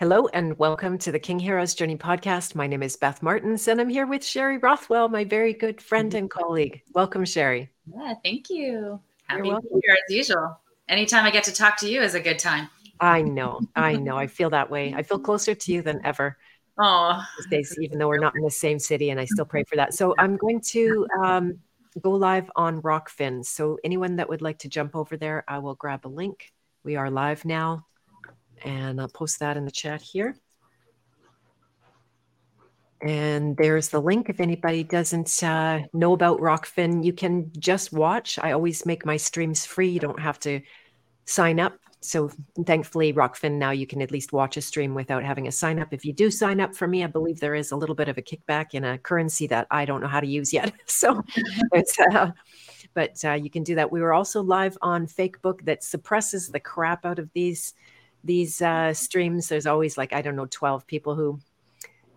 Hello and welcome to the King Heroes Journey podcast. My name is Beth Martens and I'm here with Sherry Rothwell, my very good friend and colleague. Welcome, Sherry. Yeah, thank you. Happy to be here as usual. Anytime I get to talk to you is a good time. I know. I know. I feel that way. I feel closer to you than ever. Oh, days, even though we're not in the same city, and I still pray for that. So I'm going to um, go live on Rokfin. So anyone that would like to jump over there, I will grab a link. We are live now and I'll post that in the chat here. And there's the link. If anybody doesn't uh, know about Rokfin, you can just watch. I always make my streams free. You don't have to sign up. So thankfully, Rokfin now you can at least watch a stream without having a sign up. If you do sign up for me, I believe there is a little bit of a kickback in a currency that I don't know how to use yet. So, uh, but uh, you can do that. We were also live on Fakebook that suppresses the crap out of these these uh, streams, there's always like, I don't know, 12 people who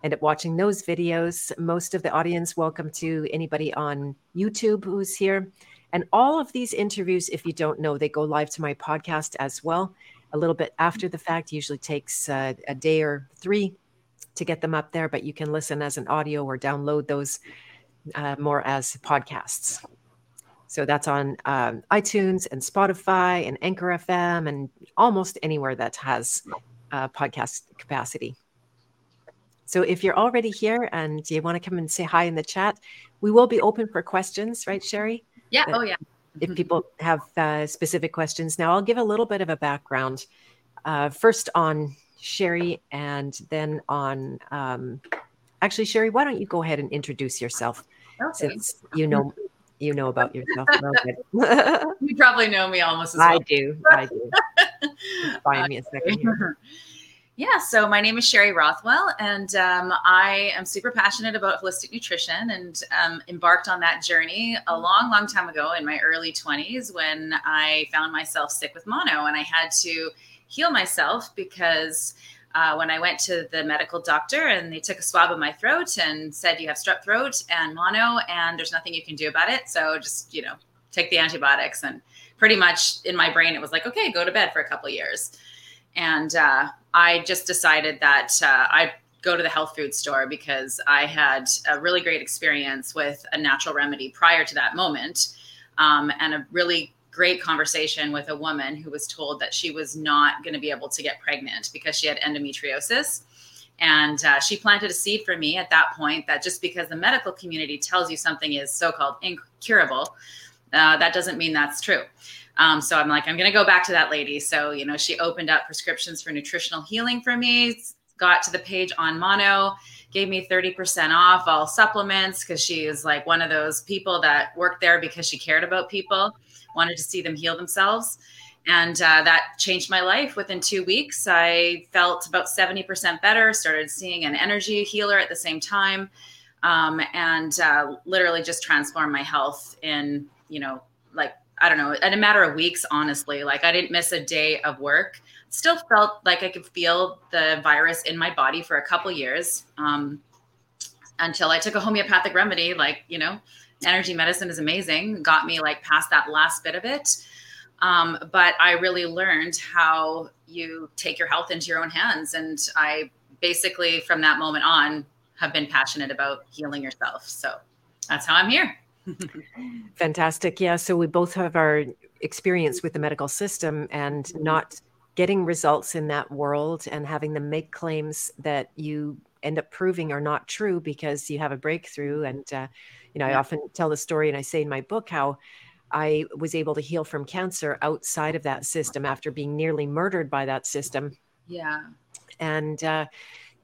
end up watching those videos. Most of the audience, welcome to anybody on YouTube who's here. And all of these interviews, if you don't know, they go live to my podcast as well. A little bit after the fact, usually takes uh, a day or three to get them up there, but you can listen as an audio or download those uh, more as podcasts. So that's on um, iTunes and Spotify and Anchor FM and almost anywhere that has uh, podcast capacity. So if you're already here and you want to come and say hi in the chat, we will be open for questions, right, Sherry? Yeah. oh, yeah. If people have uh, specific questions. Now, I'll give a little bit of a background. Uh, first on Sherry and then on, um, actually, Sherry, why don't you go ahead and introduce yourself okay. since you know you know about yourself. you probably know me almost as well. I do. I do. Find me a second here. Yeah, so my name is Sherry Rothwell, and um, I am super passionate about holistic nutrition and um, embarked on that journey a long, long time ago in my early 20s when I found myself sick with mono and I had to heal myself because uh, when I went to the medical doctor and they took a swab of my throat and said, You have strep throat and mono, and there's nothing you can do about it. So just, you know, take the antibiotics. And pretty much in my brain, it was like, Okay, go to bed for a couple years. And uh, I just decided that uh, I'd go to the health food store because I had a really great experience with a natural remedy prior to that moment um, and a really great conversation with a woman who was told that she was not going to be able to get pregnant because she had endometriosis. And uh, she planted a seed for me at that point that just because the medical community tells you something is so called incurable, uh, that doesn't mean that's true. Um, so I'm like, I'm going to go back to that lady. So, you know, she opened up prescriptions for nutritional healing for me, got to the page on mono, gave me 30% off all supplements because she is like one of those people that worked there because she cared about people wanted to see them heal themselves. And uh, that changed my life within two weeks. I felt about 70% better, started seeing an energy healer at the same time, um, and uh, literally just transformed my health in, you know, like, I don't know, in a matter of weeks, honestly. Like, I didn't miss a day of work. Still felt like I could feel the virus in my body for a couple years um, until I took a homeopathic remedy, like, you know, energy medicine is amazing, got me like past that last bit of it. Um, but I really learned how you take your health into your own hands. And I basically, from that moment on, have been passionate about healing yourself. So that's how I'm here. Fantastic. Yeah. So we both have our experience with the medical system and not getting results in that world and having them make claims that you end up proving are not true because you have a breakthrough and uh, you know, I often tell the story and I say in my book how I was able to heal from cancer outside of that system after being nearly murdered by that system. Yeah. And uh,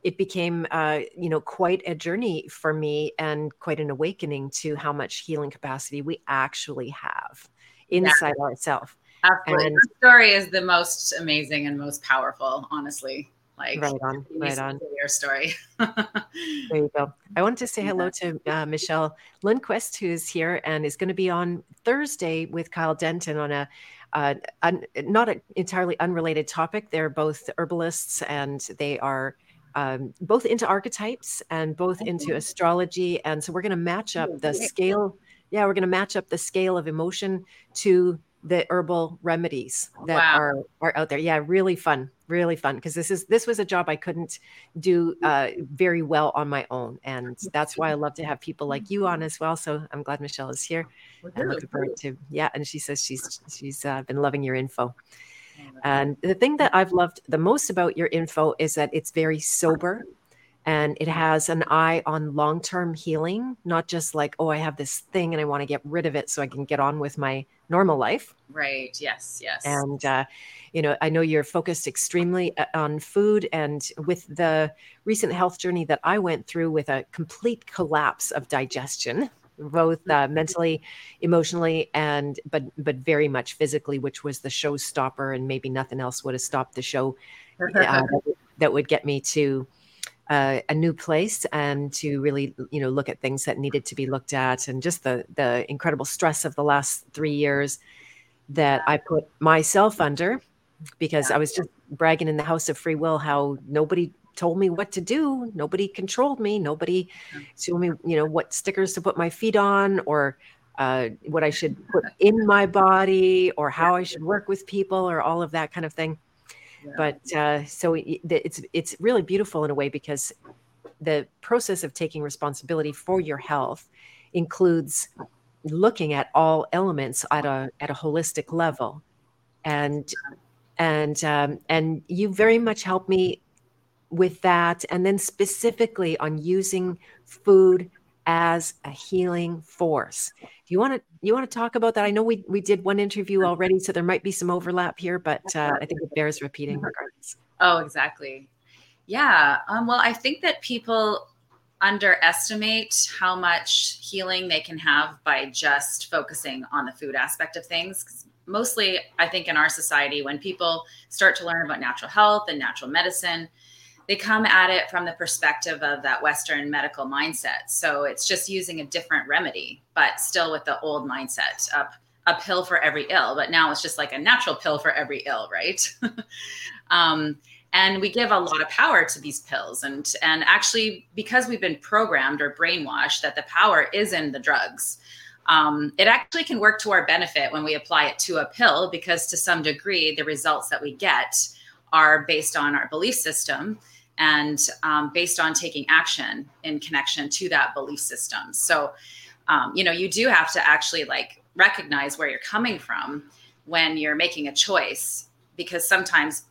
it became, uh, you know, quite a journey for me and quite an awakening to how much healing capacity we actually have inside yeah. ourselves. Absolutely. And, the story is the most amazing and most powerful, honestly. Like right on, right on. Your story. there you go. I wanted to say hello to uh, Michelle Lindquist, who's here and is going to be on Thursday with Kyle Denton on a uh, un, not an entirely unrelated topic. They're both herbalists and they are um, both into archetypes and both into astrology. And so we're going to match up the scale. Yeah, we're going to match up the scale of emotion to the herbal remedies that wow. are are out there. Yeah, really fun, really fun because this is this was a job I couldn't do uh, very well on my own, and that's why I love to have people like you on as well. So I'm glad Michelle is here. I'm looking forward to yeah. And she says she's she's uh, been loving your info. And the thing that I've loved the most about your info is that it's very sober and it has an eye on long term healing, not just like, oh, I have this thing and I want to get rid of it so I can get on with my normal life. Right. Yes. Yes. And, uh, you know, I know you're focused extremely uh, on food. And with the recent health journey that I went through with a complete collapse of digestion, both uh, mentally, emotionally, and but but very much physically, which was the showstopper, and maybe nothing else would have stopped the show. Uh, that would get me to uh, a new place and to really you know look at things that needed to be looked at and just the the incredible stress of the last three years that I put myself under because I was just bragging in the house of free will how nobody told me what to do nobody controlled me nobody told me you know what stickers to put my feet on or uh, what I should put in my body or how I should work with people or all of that kind of thing but uh, so it's it's really beautiful in a way because the process of taking responsibility for your health includes looking at all elements at a at a holistic level. And and um, and you very much help me with that. And then specifically on using food as a healing force. Do you want to you want to talk about that? I know we we did one interview already, so there might be some overlap here, but uh, I think it bears repeating mm-hmm. regardless. Oh, exactly. Yeah. Um, well, I think that people underestimate how much healing they can have by just focusing on the food aspect of things. Mostly, I think in our society, when people start to learn about natural health and natural medicine, they come at it from the perspective of that Western medical mindset. So it's just using a different remedy, but still with the old mindset up a pill for every ill. But now it's just like a natural pill for every ill, right? um, and we give a lot of power to these pills and and actually because we've been programmed or brainwashed that the power is in the drugs um, it actually can work to our benefit when we apply it to a pill because to some degree the results that we get are based on our belief system and um, based on taking action in connection to that belief system. So, um, you know, you do have to actually like recognize where you're coming from when you're making a choice, because sometimes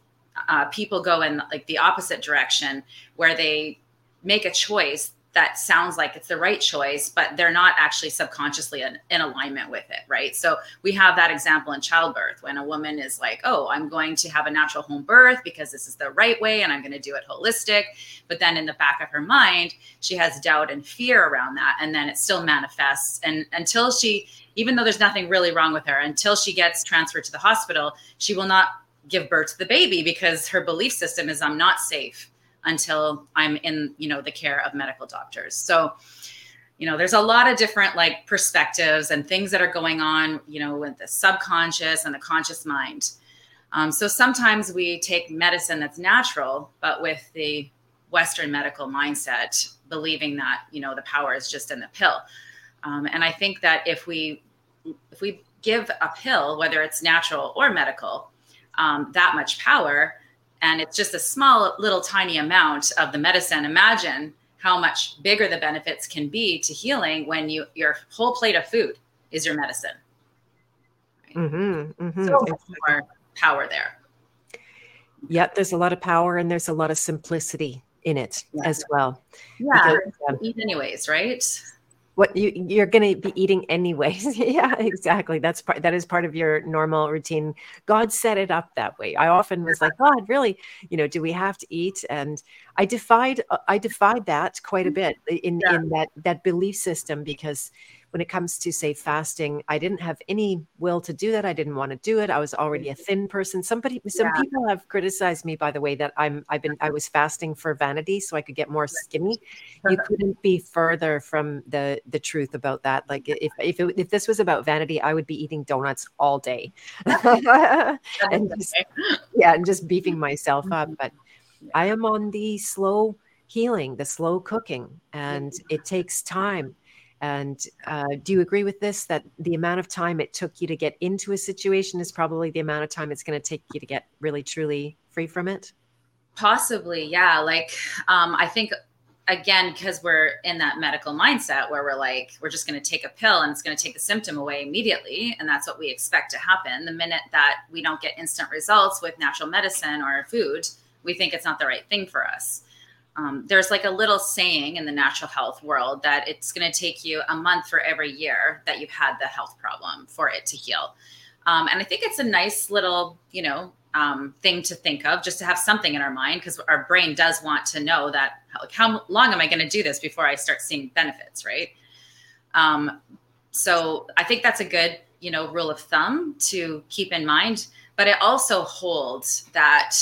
uh, people go in like the opposite direction where they make a choice that sounds like it's the right choice, but they're not actually subconsciously in, in, alignment with it, right? So we have that example in childbirth when a woman is like, oh, I'm going to have a natural home birth because this is the right way and I'm going to do it holistic. But then in the back of her mind, she has doubt and fear around that. And then it still manifests. And until she, even though there's nothing really wrong with her, until she gets transferred to the hospital, she will not give birth to the baby because her belief system is I'm not safe until I'm in, you know, the care of medical doctors. So, you know, there's a lot of different like perspectives and things that are going on, you know, with the subconscious and the conscious mind. Um, so sometimes we take medicine that's natural, but with the Western medical mindset, believing that you know the power is just in the pill. Um, and I think that if we if we give a pill, whether it's natural or medical, um, that much power, and it's just a small little tiny amount of the medicine imagine how much bigger the benefits can be to healing when you your whole plate of food is your medicine right? mm-hmm, mm-hmm. so much more power there yep there's a lot of power and there's a lot of simplicity in it yeah. as well yeah because, um, eat anyways right what you you're going to be eating anyways. Yeah exactly. That's part that is part of your normal routine. God set it up that way. I often was like god really? You know do we have to eat? And i defied uh, i defied that quite a mm-hmm. bit uh, in yeah. in that that belief system because when it comes to say fasting i didn't have any will to do that. I didn't want to do it. I was already a mm-hmm. thin person. Somebody some yeah. people have criticized me by the way that i'm i've been i was mm-hmm. fasting for vanity so i could get more skinny. You uh-huh. couldn't be further from the the truth about that. Like if if, it, if this was about vanity i would be eating donuts all day. And just, yeah and just beefing myself up. Mm-hmm. But i am on the slow healing the slow cooking and it takes time And uh, do you agree with this that the amount of time it took you to get into a situation is probably the amount of time it's going to take you to get really truly free from it? Possibly, yeah. Like, um, I think again because we're in that medical mindset where we're like we're just going to take a pill and it's going to take the symptom away immediately and that's what we expect to happen the minute that we don't get instant results with natural medicine or food we think it's not the right thing for us um, there's like a little saying in the natural health world that it's going to take you a month for every year that you've had the health problem for it to heal. Um, and i think it's a nice little you know um, thing to think of just to have something in our mind because our brain does want to know that like how long am i going to do this before i start seeing benefits right? Um, so i think that's a good you know rule of thumb to keep in mind but it also holds that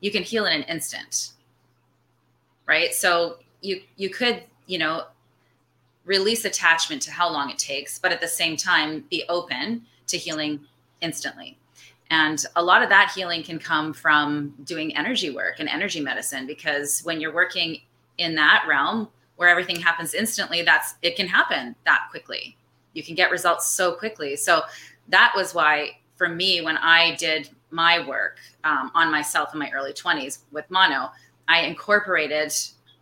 you can heal in an instant right so you you could you know release attachment to how long it takes but at the same time be open to healing instantly and a lot of that healing can come from doing energy work and energy medicine because when you're working in that realm where everything happens instantly, that's it can happen that quickly. You can get results so quickly. So that was why for me, when I did my work um, on myself in my early 20s with mono, I incorporated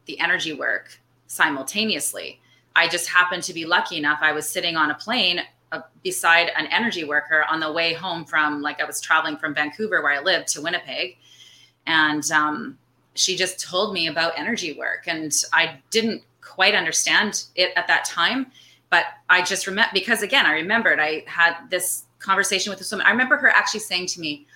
the energy work simultaneously. I just happened to be lucky enough. I was sitting on a plane uh, beside an energy worker on the way home from like I was traveling from Vancouver where I lived to Winnipeg, and um, she just told me about energy work, and I didn't quite understand it at that time, but I just remember because again I remembered I had this conversation with this woman. I remember her actually saying to me,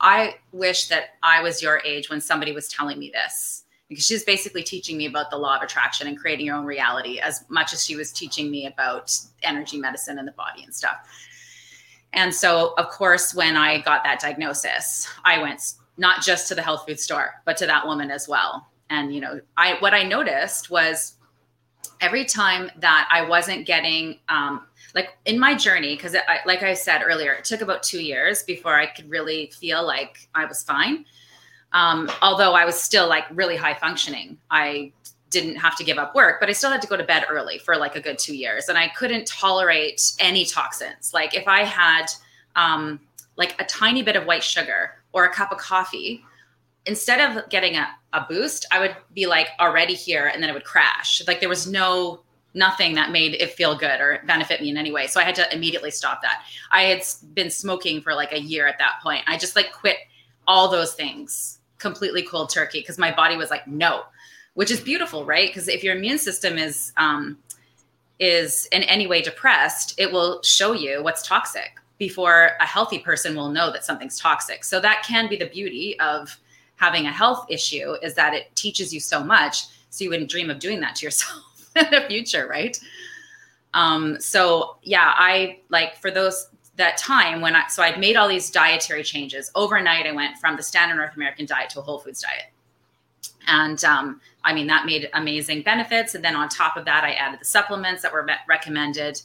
"I wish that I was your age when somebody was telling me this." because she's basically teaching me about the law of attraction and creating your own reality as much as she was teaching me about energy medicine and the body and stuff. And so, of course, when I got that diagnosis, I went not just to the health food store, but to that woman as well. And you know, I what I noticed was every time that I wasn't getting um, like in my journey, because like I said earlier, it took about two years before I could really feel like I was fine. Um, although I was still like really high functioning, I didn't have to give up work, but I still had to go to bed early for like a good two years. And I couldn't tolerate any toxins. Like if I had um, like a tiny bit of white sugar or a cup of coffee, instead of getting a, a boost, I would be like already here and then it would crash. Like there was no nothing that made it feel good or benefit me in any way. So I had to immediately stop that. I had been smoking for like a year at that point. I just like quit all those things completely cold turkey because my body was like, no, which is beautiful, right? Because if your immune system is um, is in any way depressed, it will show you what's toxic before a healthy person will know that something's toxic. So that can be the beauty of having a health issue is that it teaches you so much, so you wouldn't dream of doing that to yourself in the future, right? Um, so yeah, I like for those that time when I so I'd made all these dietary changes overnight. I went from the standard North American diet to a whole foods diet, and um, I mean that made amazing benefits. And then on top of that, I added the supplements that were recommended,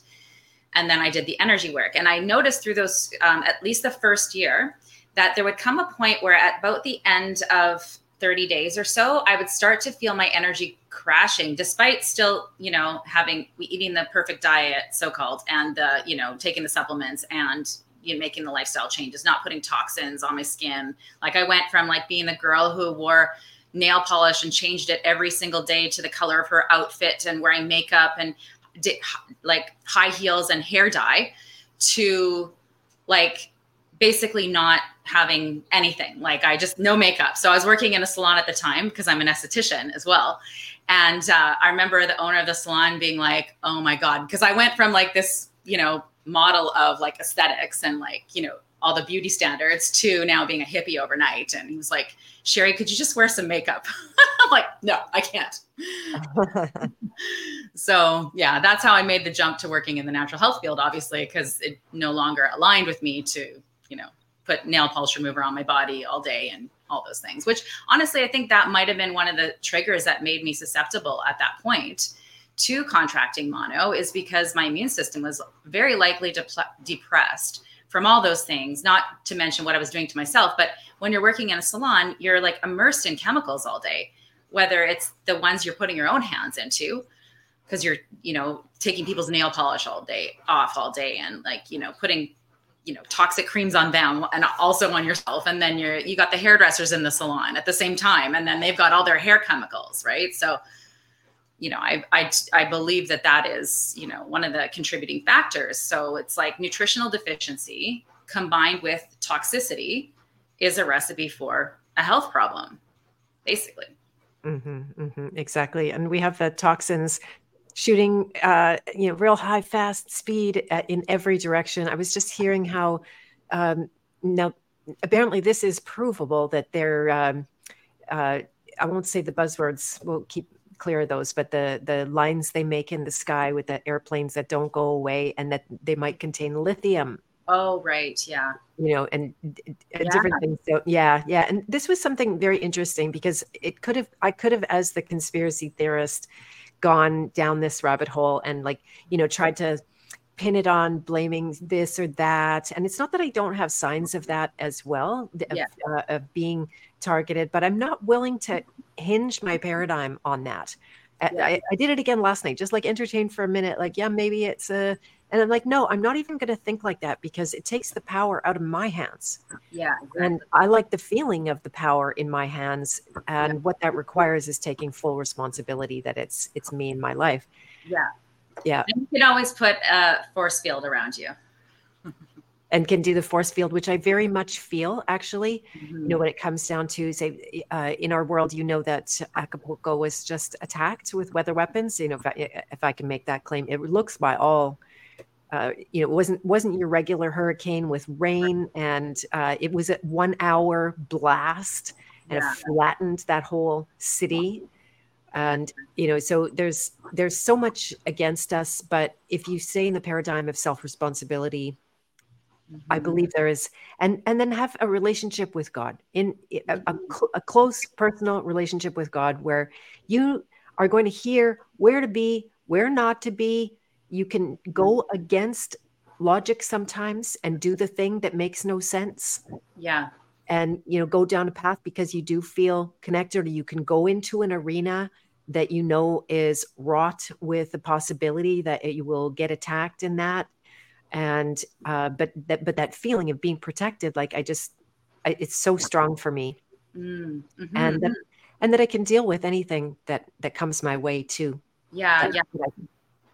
and then I did the energy work. And I noticed through those um, at least the first year that there would come a point where at about the end of 30 days or so, I would start to feel my energy crashing despite still, you know, having eating the perfect diet, so called, and the, you know, taking the supplements and you know, making the lifestyle changes, not putting toxins on my skin. Like I went from like being the girl who wore nail polish and changed it every single day to the color of her outfit and wearing makeup and like high heels and hair dye to like basically not having anything. Like I just no makeup. So I was working in a salon at the time because I'm an esthetician as well. And uh, I remember the owner of the salon being like, "Oh my god," because I went from like this, you know, model of like aesthetics and like you know all the beauty standards to now being a hippie overnight. And he was like, "Sherry, could you just wear some makeup?" I'm like, "No, I can't." so yeah, that's how I made the jump to working in the natural health field, obviously, because it no longer aligned with me to you know put nail polish remover on my body all day and all those things, which honestly, I think that might have been one of the triggers that made me susceptible at that point to contracting mono is because my immune system was very likely de- depressed from all those things, not to mention what I was doing to myself. But when you're working in a salon, you're like immersed in chemicals all day, whether it's the ones you're putting your own hands into because you're you know taking people's nail polish all day off all day and like you know putting you know toxic creams on them and also on yourself. And then you're you got the hairdressers in the salon at the same time. And then they've got all their hair chemicals right? So you know I, I i believe that that is you know one of the contributing factors. So it's like nutritional deficiency combined with toxicity is a recipe for a health problem basically. Mm-hmm, mm-hmm, exactly. And we have the toxins shooting uh, you know real high fast speed at, in every direction. I was just hearing how um, now apparently this is provable that they're um, uh, i won't say the buzzwords we'll keep clear of those but the the lines they make in the sky with the airplanes that don't go away and that they might contain lithium. Oh right. Yeah. You know and yeah. different things. So yeah yeah. And this was something very interesting because it could have i could have as the conspiracy theorist gone down this rabbit hole and like you know tried to pin it on blaming this or that and it's not that i don't have signs of that as well yeah. uh, of being targeted but i'm not willing to hinge my paradigm on that yeah. I, I, did it again last night just like entertain for a minute like yeah maybe it's a and i'm like no i'm not even going to think like that because it takes the power out of my hands yeah exactly. and i like the feeling of the power in my hands and yeah. what that requires is taking full responsibility that it's it's me in my life yeah yeah and you can always put a force field around you and can do the force field, which I very much feel actually. Mm-hmm. You know, when it comes down to say uh, in our world, you know that Acapulco was just attacked with weather weapons. You know, if I, if I can make that claim, it looks by all uh, you know, it wasn't wasn't your regular hurricane with rain, and uh, it was a one hour blast, and yeah. it flattened that whole city. And you know, so there's there's so much against us, but if you stay in the paradigm of self responsibility, mm-hmm. I believe there is, and and then have a relationship with God in a, a, mm-hmm. a close personal relationship with God, where you are going to hear where to be, where not to be, you can go against logic sometimes and do the thing that makes no sense. Yeah. And you know, go down a path because you do feel connected, or you can go into an arena that you know is wrought with the possibility that you will get attacked in that. And uh, but that but that feeling of being protected, like I just, I, it's so strong for me, mm, mm-hmm. and that, and that I can deal with anything that that comes my way too. Yeah, yeah.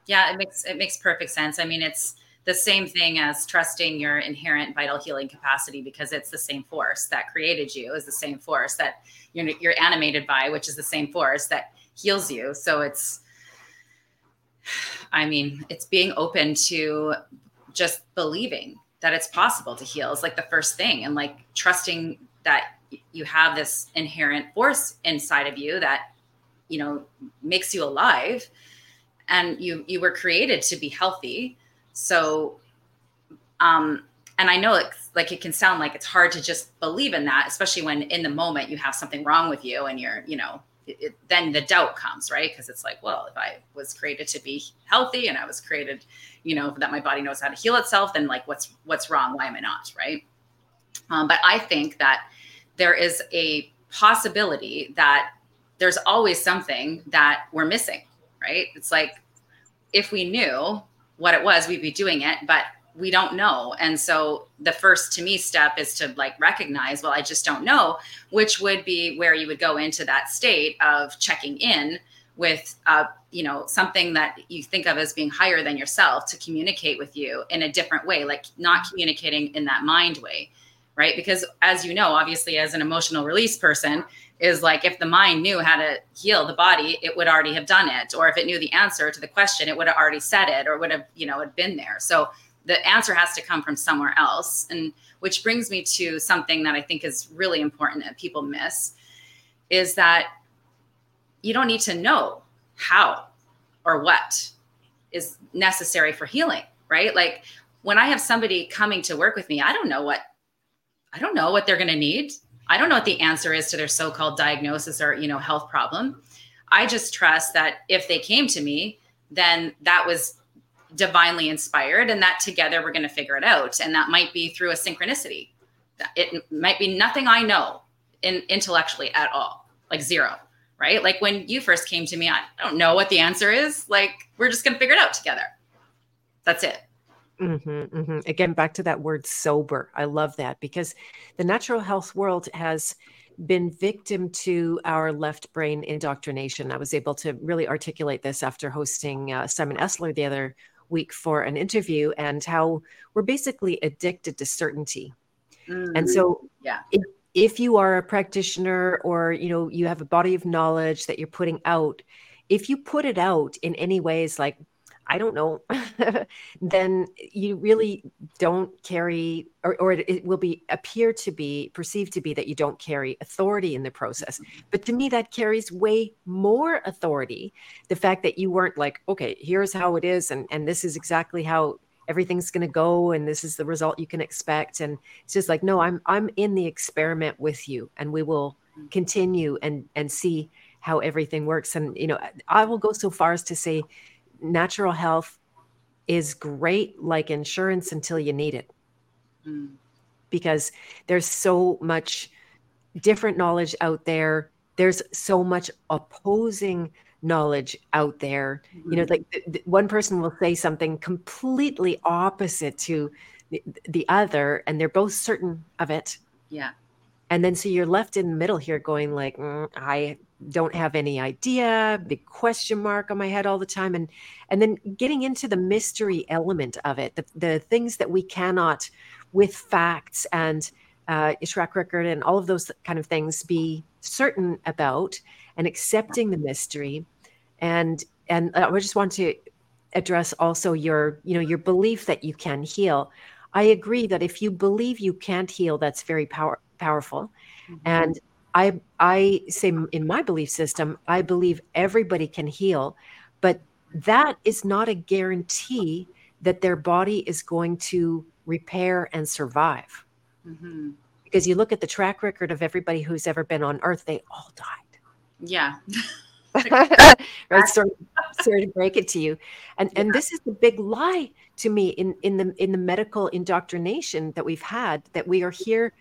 Yeah, it makes it makes perfect sense. I mean, it's the same thing as trusting your inherent vital healing capacity because it's the same force that created you is the same force that you're you're animated by, which is the same force that heals you. So it's I mean, it's being open to just believing that it's possible to heal is like the first thing. And like trusting that you have this inherent force inside of you that you know makes you alive. And you you were created to be healthy. So um and i know it's like it can sound like it's hard to just believe in that especially when in the moment you have something wrong with you and you're you know it, it, then the doubt comes right? Because it's like well if i was created to be healthy and i was created you know that my body knows how to heal itself then like what's what's wrong why am i not right um, but i think that there is a possibility that there's always something that we're missing right? It's like if we knew what it was, we'd be doing it, but we don't know. And so the first to me step is to like recognize, well, I just don't know, which would be where you would go into that state of checking in with uh, you know something that you think of as being higher than yourself to communicate with you in a different way like not mm-hmm. communicating in that mind way right? Because as you know obviously as an emotional release person is like if the mind knew how to heal the body it would already have done it. Or if it knew the answer to the question it would have already said it or would have you know had been there. So the answer has to come from somewhere else. And which brings me to something that i think is really important that people miss is that you don't need to know how or what is necessary for healing right like when i have somebody coming to work with me i don't know what i don't know what they're going to need I don't know what the answer is to their so-called diagnosis or, you know, health problem. I just trust that if they came to me, then that was divinely inspired and that together we're going to figure it out. And that might be through a synchronicity. It might be nothing I know in intellectually at all, like zero, right? Like when you first came to me, I don't know what the answer is. Like we're just going to figure it out together. That's it. Mm-hmm, mm-hmm. Again, back to that word sober. I love that because the natural health world has been victim to our left brain indoctrination. I was able to really articulate this after hosting uh, Simon Esler the other week for an interview and how we're basically addicted to certainty. Mm-hmm. And so, yeah. If, if you are a practitioner or you know you have a body of knowledge that you're putting out if you put it out in any ways like I don't know, then you really don't carry, or, or it, it, will be appear to be perceived to be that you don't carry authority in the process. But to me, that carries way more authority. The fact that you weren't like, okay, here's how it is, and and this is exactly how everything's going to go, and this is the result you can expect. And it's just like, no, I'm I'm in the experiment with you, and we will mm. continue and and see how everything works. And you know, I will go so far as to say natural health is great like insurance until you need it. Mm. Because there's so much different knowledge out there. There's so much opposing knowledge out there. Mm-hmm. You know, like th- th- one person will say something completely opposite to the, the other, and they're both certain of it. Yeah. And then so you're left in the middle here going like, mm, I don't have any idea big question mark on my head all the time and and then getting into the mystery element of it the, the things that we cannot with facts and uh, track record and all of those kind of things be certain about and accepting the mystery and and i just want to address also your you know your belief that you can heal i agree that if you believe you can't heal that's very power, powerful mm-hmm. and I I say in my belief system, I believe everybody can heal, but that is not a guarantee that their body is going to repair and survive. Mm-hmm. Because you look at the track record of everybody who's ever been on Earth, they all died. Yeah. right, sorry, sorry to break it to you, and yeah. and this is the big lie to me in in the in the medical indoctrination that we've had that we are here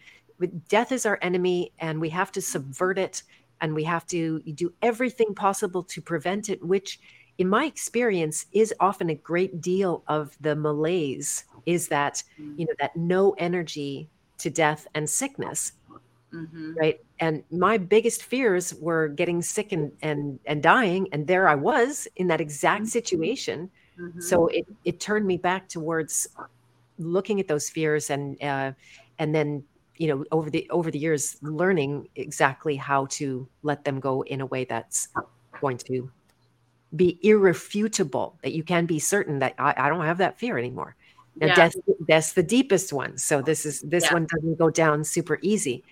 death is our enemy and we have to subvert it and we have to do everything possible to prevent it which in my experience is often a great deal of the malaise is that mm. you know that no energy to death and sickness mm-hmm. right and my biggest fears were getting sick and and and dying and there i was in that exact mm-hmm. situation mm-hmm. so it it turned me back towards looking at those fears and uh and then you know over the over the years learning exactly how to let them go in a way that's going to be irrefutable that you can be certain that i, I don't have that fear anymore now yeah. death that's the deepest one so this is this yeah. one doesn't go down super easy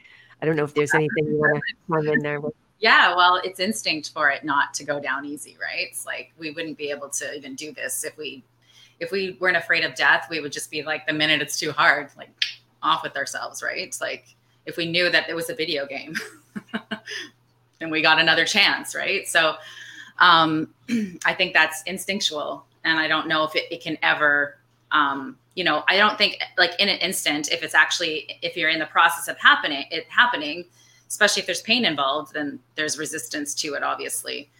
i don't know if there's anything you want to come in there with yeah well it's instinct for it not to go down easy right it's like we wouldn't be able to even do this if we if we weren't afraid of death we would just be like the minute it's too hard like off with ourselves, right? It's like if we knew that it was a video game and we got another chance, right? So um, I think that's instinctual. And I don't know if it, it can ever, um, you know, I don't think like in an instant, if it's actually, if you're in the process of happening, it happening, especially if there's pain involved, then there's resistance to it, obviously.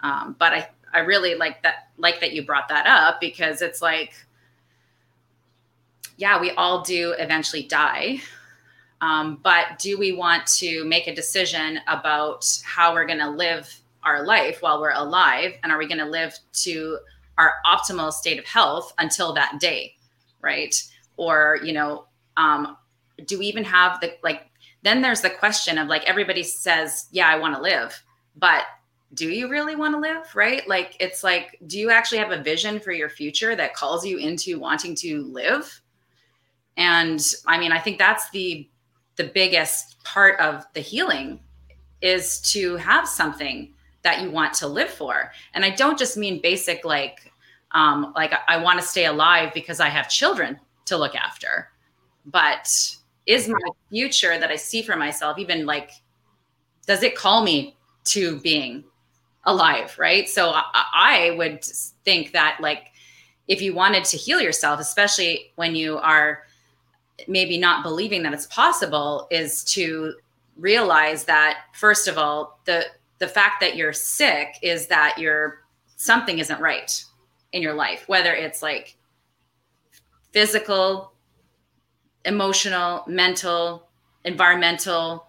Um, but I, I really like that, like that you brought that up because it's like, yeah, we all do eventually die. Um, but do we want to make a decision about how we're going to live our life while we're alive? And are we going to live to our optimal state of health until that day? Right. Or, you know, um, do we even have the like, then there's the question of like, everybody says, yeah, I want to live, but do you really want to live? Right. Like, it's like, do you actually have a vision for your future that calls you into wanting to live? and i mean i think that's the the biggest part of the healing is to have something that you want to live for and i don't just mean basic like um like i, want to stay alive because i have children to look after. But is my future that i see for myself even like does it call me to being alive right? So I, I would think that like if you wanted to heal yourself especially when you are maybe not believing that it's possible is to realize that first of all the the fact that you're sick is that you're something isn't right in your life, whether it's like physical, emotional, mental, environmental,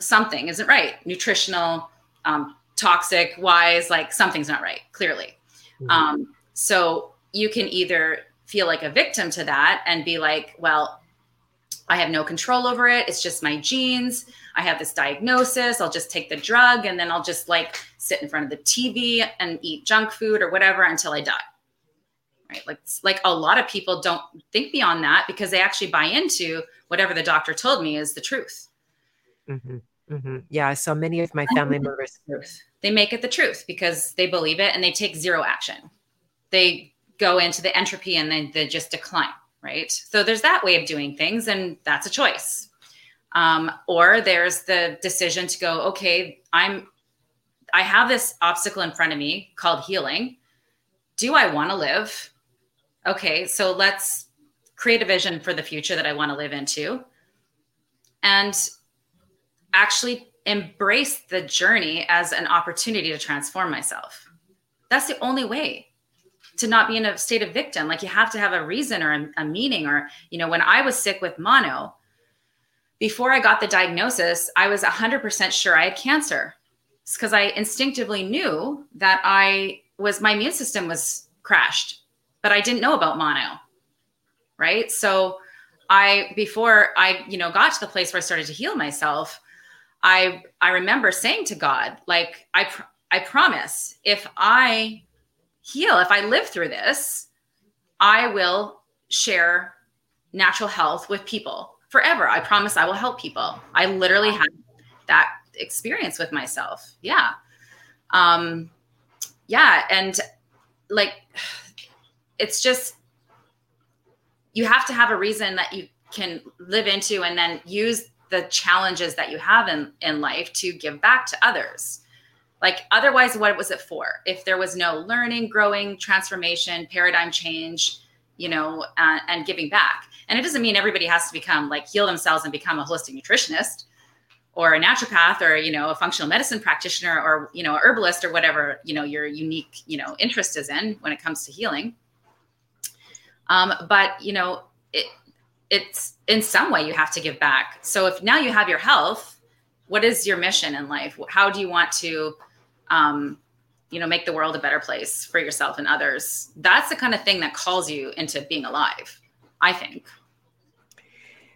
something isn't right, nutritional, um, toxic wise, like something's not right, clearly. Mm-hmm. Um, so you can either feel like a victim to that and be like, well, I have no control over it. It's just my genes. I have this diagnosis. I'll just take the drug and then I'll just like sit in front of the TV and eat junk food or whatever until I die. Right? Like like a lot of people don't think beyond that because they actually buy into whatever the doctor told me is the truth. Mm-hmm. Mm-hmm. Yeah, so many of my family members. They make it the truth because they believe it and they take zero action. They go into the entropy and then they just decline right? So there's that way of doing things, and that's a choice. Um, or there's the decision to go, okay, I'm, I have this obstacle in front of me called healing. Do I want to live? Okay, so let's create a vision for the future that I want to live into, and actually embrace the journey as an opportunity to transform myself. That's the only way to not be in a state of victim. Like you have to have a reason or a, a meaning. Or, you know, when I was sick with mono, before I got the diagnosis, I was 100% sure I had cancer because I instinctively knew that I was, my immune system was crashed, but I didn't know about mono. Right. So I, before I, you know, got to the place where I started to heal myself, I, I remember saying to God, like, I, pr- I promise if I heal. If I live through this, I will share natural health with people forever. I promise I will help people. I literally had that experience with myself. Yeah. Um, yeah. And like, it's just, you have to have a reason that you can live into and then use the challenges that you have in, in life to give back to others. Like, otherwise, what was it for? If there was no learning, growing, transformation, paradigm change, you know, uh, and giving back. And it doesn't mean everybody has to become like heal themselves and become a holistic nutritionist or a naturopath or you know a functional medicine practitioner or you know herbalist or whatever you know your unique you know interest is in when it comes to healing um, but you know it it's in some way you have to give back so if now you have your health what is your mission in life how do you want to um, you know, make the world a better place for yourself and others. That's the kind of thing that calls you into being alive, I think.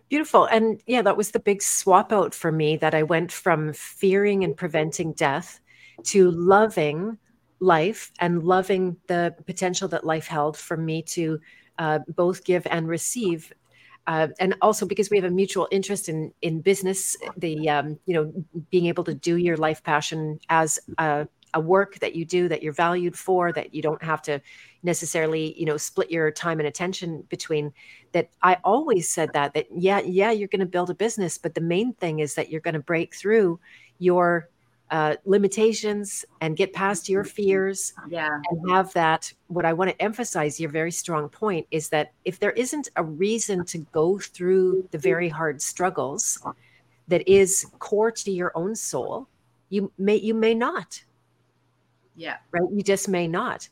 Beautiful. And yeah, that was the big swap out for me that I went from fearing and preventing death to loving life and loving the potential that life held for me to uh, both give and receive. Uh, and also because we have a mutual interest in in business, the um, you know being able to do your life passion as a a work that you do that you're valued for that you don't have to necessarily you know split your time and attention between that i always said that that yeah yeah you're going to build a business but the main thing is that you're going to break through your uh, limitations and get past your fears yeah and have that what i want to emphasize your very strong point is that if there isn't a reason to go through the very hard struggles that is core to your own soul you may you may not yeah. Right. You just may not.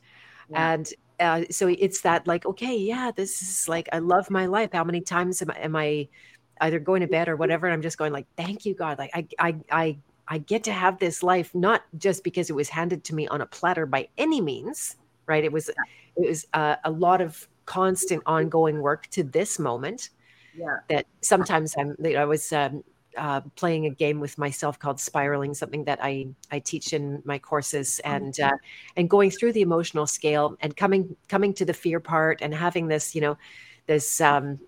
Yeah. And uh, so it's that like, okay, yeah, this is like, I love my life. How many times am I, am I either going to bed or whatever? And I'm just going like, thank you, God. Like I, I, I, I get to have this life, not just because it was handed to me on a platter by any means, right? It was, it was uh, a lot of constant ongoing work to this moment. Yeah. That sometimes I'm, I was um, uh, playing a game with myself called spiraling, something that I I teach in my courses, and uh, and going through the emotional scale and coming coming to the fear part and having this you know this um,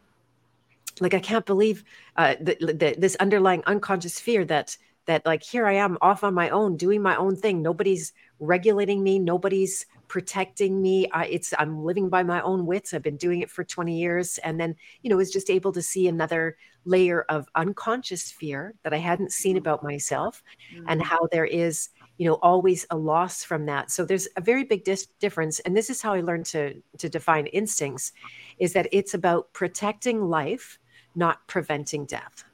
like I can't believe uh, the, the, this underlying unconscious fear that that like here I am off on my own doing my own thing. Nobody's regulating me. Nobody's protecting me. I, it's I'm living by my own wits. I've been doing it for 20 years, and then you know was just able to see another layer of unconscious fear that I hadn't seen mm. about myself, mm-hmm. and how there is you know always a loss from that. So there's a very big dis- difference, and this is how I learned to to define instincts, is that it's about protecting life, not preventing death.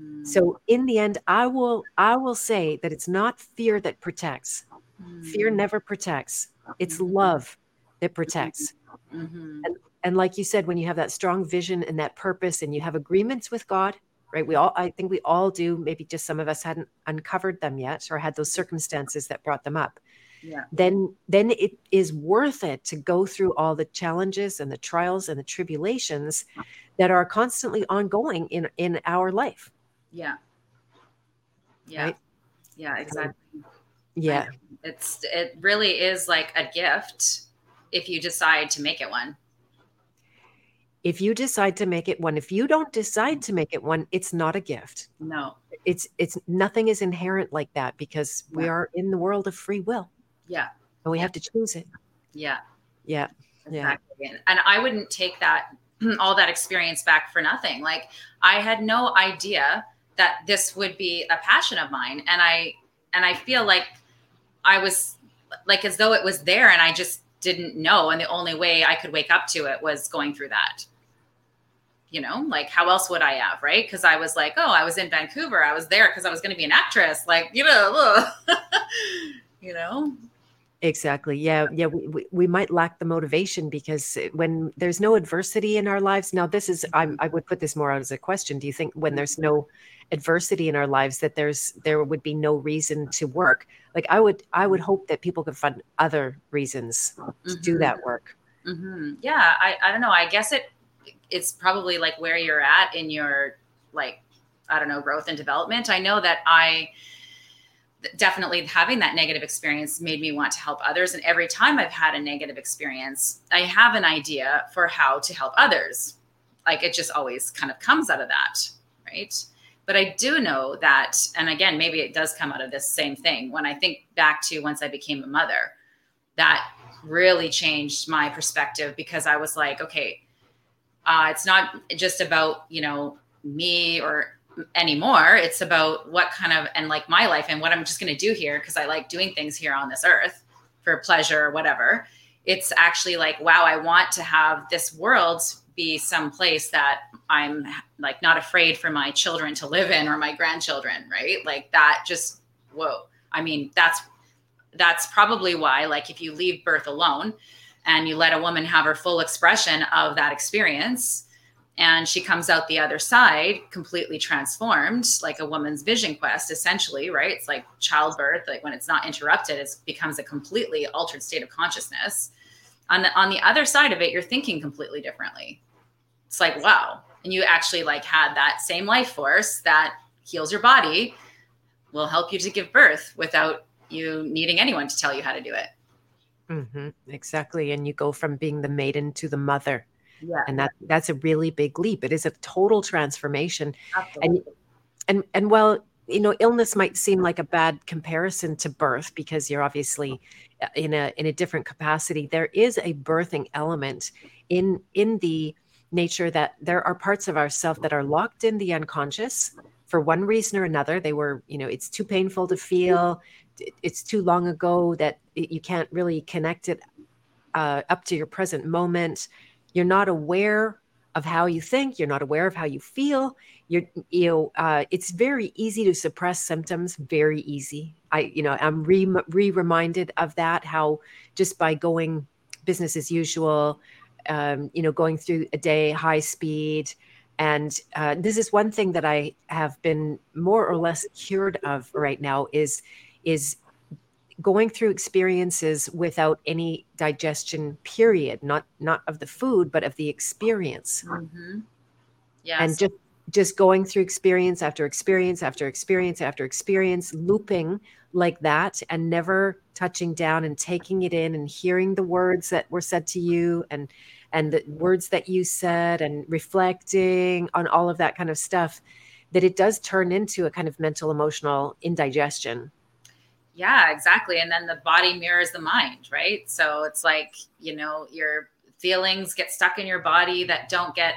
Mm. So in the end, I will I will say that it's not fear that protects. Mm. Fear never protects. It's mm-hmm. love that protects. Mm-hmm. And and like you said, when you have that strong vision and that purpose, and you have agreements with God, right? We all I think we all do. Maybe just some of us hadn't uncovered them yet, or had those circumstances that brought them up. Yeah. Then then it is worth it to go through all the challenges and the trials and the tribulations that are constantly ongoing in in our life yeah. Yeah. Right? Yeah, exactly. Yeah. It's it really is like a gift if you decide to make it one. If you decide to make it one, if you don't decide to make it one, it's not a gift. No. It's it's nothing is inherent like that because yeah. we are in the world of free will. Yeah. And we have to choose it. Yeah. Yeah. Exactly. Yeah. And I wouldn't take that all that experience back for nothing. Like I had no idea that this would be a passion of mine and i and i feel like i was like as though it was there and i just didn't know and the only way i could wake up to it was going through that you know like how else would i have right because i was like oh i was in vancouver i was there because i was going to be an actress like you know you know Exactly. Yeah. Yeah. We, we, we, might lack the motivation because when there's no adversity in our lives, now this is, I, I would put this more out as a question. Do you think when there's no adversity in our lives that there's, there would be no reason to work? Like I would, I would hope that people could find other reasons mm-hmm. to do that mm-hmm. work. Mm-hmm. Yeah. I, I don't know. I guess it, it's probably like where you're at in your, like, I don't know, growth and development. I know that I, definitely having that negative experience made me want to help others. And every time I've had a negative experience, I have an idea for how to help others. Like it just always kind of comes out of that, right? But I do know that, and again, maybe it does come out of this same thing. When I think back to once I became a mother, that really changed my perspective because I was like, okay, uh, it's not just about, you know, me or anymore. It's about what kind of and like my life and what I'm just going to do here because I like doing things here on this earth for pleasure or whatever. It's actually like, wow, I want to have this world be some place that I'm like not afraid for my children to live in or my grandchildren, right? Like that just whoa. I mean, that's that's probably why like if you leave birth alone and you let a woman have her full expression of that experience, and she comes out the other side completely transformed like a woman's vision quest essentially right it's like childbirth like when it's not interrupted it becomes a completely altered state of consciousness on the on the other side of it you're thinking completely differently it's like wow and you actually like had that same life force that heals your body will help you to give birth without you needing anyone to tell you how to do it mm-hmm, exactly and you go from being the maiden to the mother yeah. And that that's a really big leap. It is a total transformation. Absolutely. And and and well, you know, illness might seem like a bad comparison to birth because you're obviously uh, in a in a different capacity. There is a birthing element in in the nature that there are parts of ourself that are locked in the unconscious for one reason or another. They were, you know, it's too painful to feel. It's too long ago that you can't really connect it uh, up to your present moment you're not aware of how you think you're not aware of how you feel you're you know uh, it's very easy to suppress symptoms very easy i you know i'm re, re reminded of that how just by going business as usual um, you know going through a day high speed and uh, this is one thing that i have been more or less cured of right now is is going through experiences without any digestion period not not of the food but of the experience mm-hmm. yes. and just just going through experience after experience after experience after experience looping like that and never touching down and taking it in and hearing the words that were said to you and and the words that you said and reflecting on all of that kind of stuff that it does turn into a kind of mental emotional indigestion yeah, exactly. And then the body mirrors the mind, right? So it's like, you know, your feelings get stuck in your body that don't get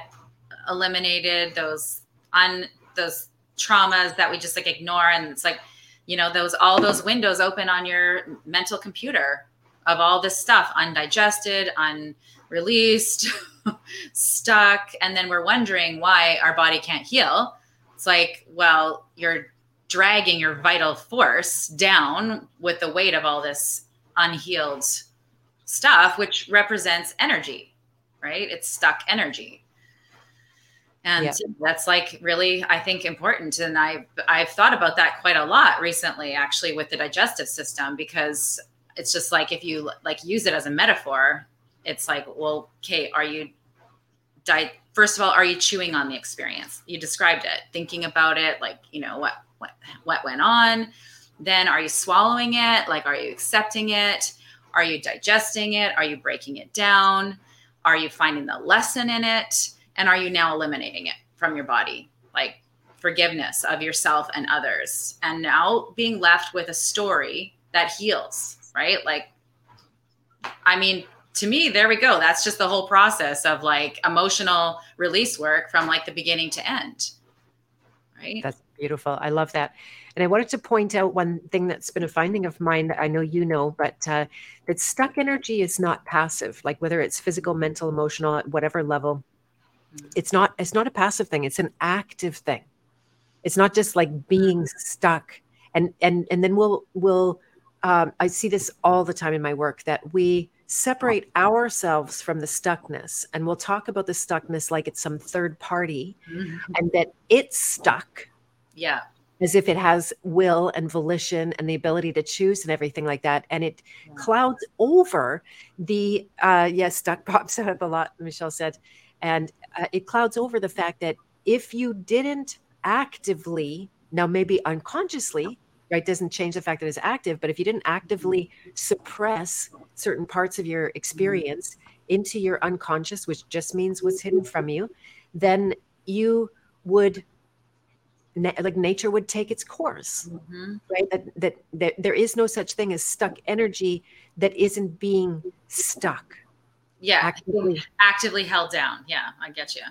eliminated, those un those traumas that we just like ignore. And it's like, you know, those all those windows open on your mental computer of all this stuff undigested, unreleased, stuck. And then we're wondering why our body can't heal It's like, well, you're dragging your vital force down with the weight of all this unhealed stuff, which represents energy, right? It's stuck energy. And yeah. that's like really, I think, important. And I've I've thought about that quite a lot recently, actually, with the digestive system, because it's just like if you like use it as a metaphor, it's like, well, Kate, are you di- first of all, are you chewing on the experience? You described it, thinking about it, like, you know, what what what went on. Then are you swallowing it? Like, are you accepting it? Are you digesting it? Are you breaking it down? Are you finding the lesson in it? And are you now eliminating it from your body? Like forgiveness of yourself and others. And now being left with a story that heals, right? Like, I mean, to me, there we go. That's just the whole process of like emotional release work from like the beginning to end. Right. That's beautiful. I love that. And I wanted to point out one thing that's been a finding of mine that I know you know, but uh, that stuck energy is not passive, like whether it's physical, mental, emotional, at whatever level. It's not, it's not a passive thing. It's an active thing. It's not just like being stuck. And, and, and then we'll, we'll, um, I see this all the time in my work that we separate ourselves from the stuckness and we'll talk about the stuckness like it's some third party mm-hmm. and that it's stuck yeah as if it has will and volition and the ability to choose and everything like that and it yeah. clouds over the uh yeah stuck pops up a lot michelle said and uh, it clouds over the fact that if you didn't actively now maybe unconsciously right doesn't change the fact that it's active but if you didn't actively suppress certain parts of your experience into your unconscious which just means what's hidden from you then you would like nature would take its course mm-hmm. right that, that that there is no such thing as stuck energy that isn't being stuck yeah actively, actively held down yeah i get you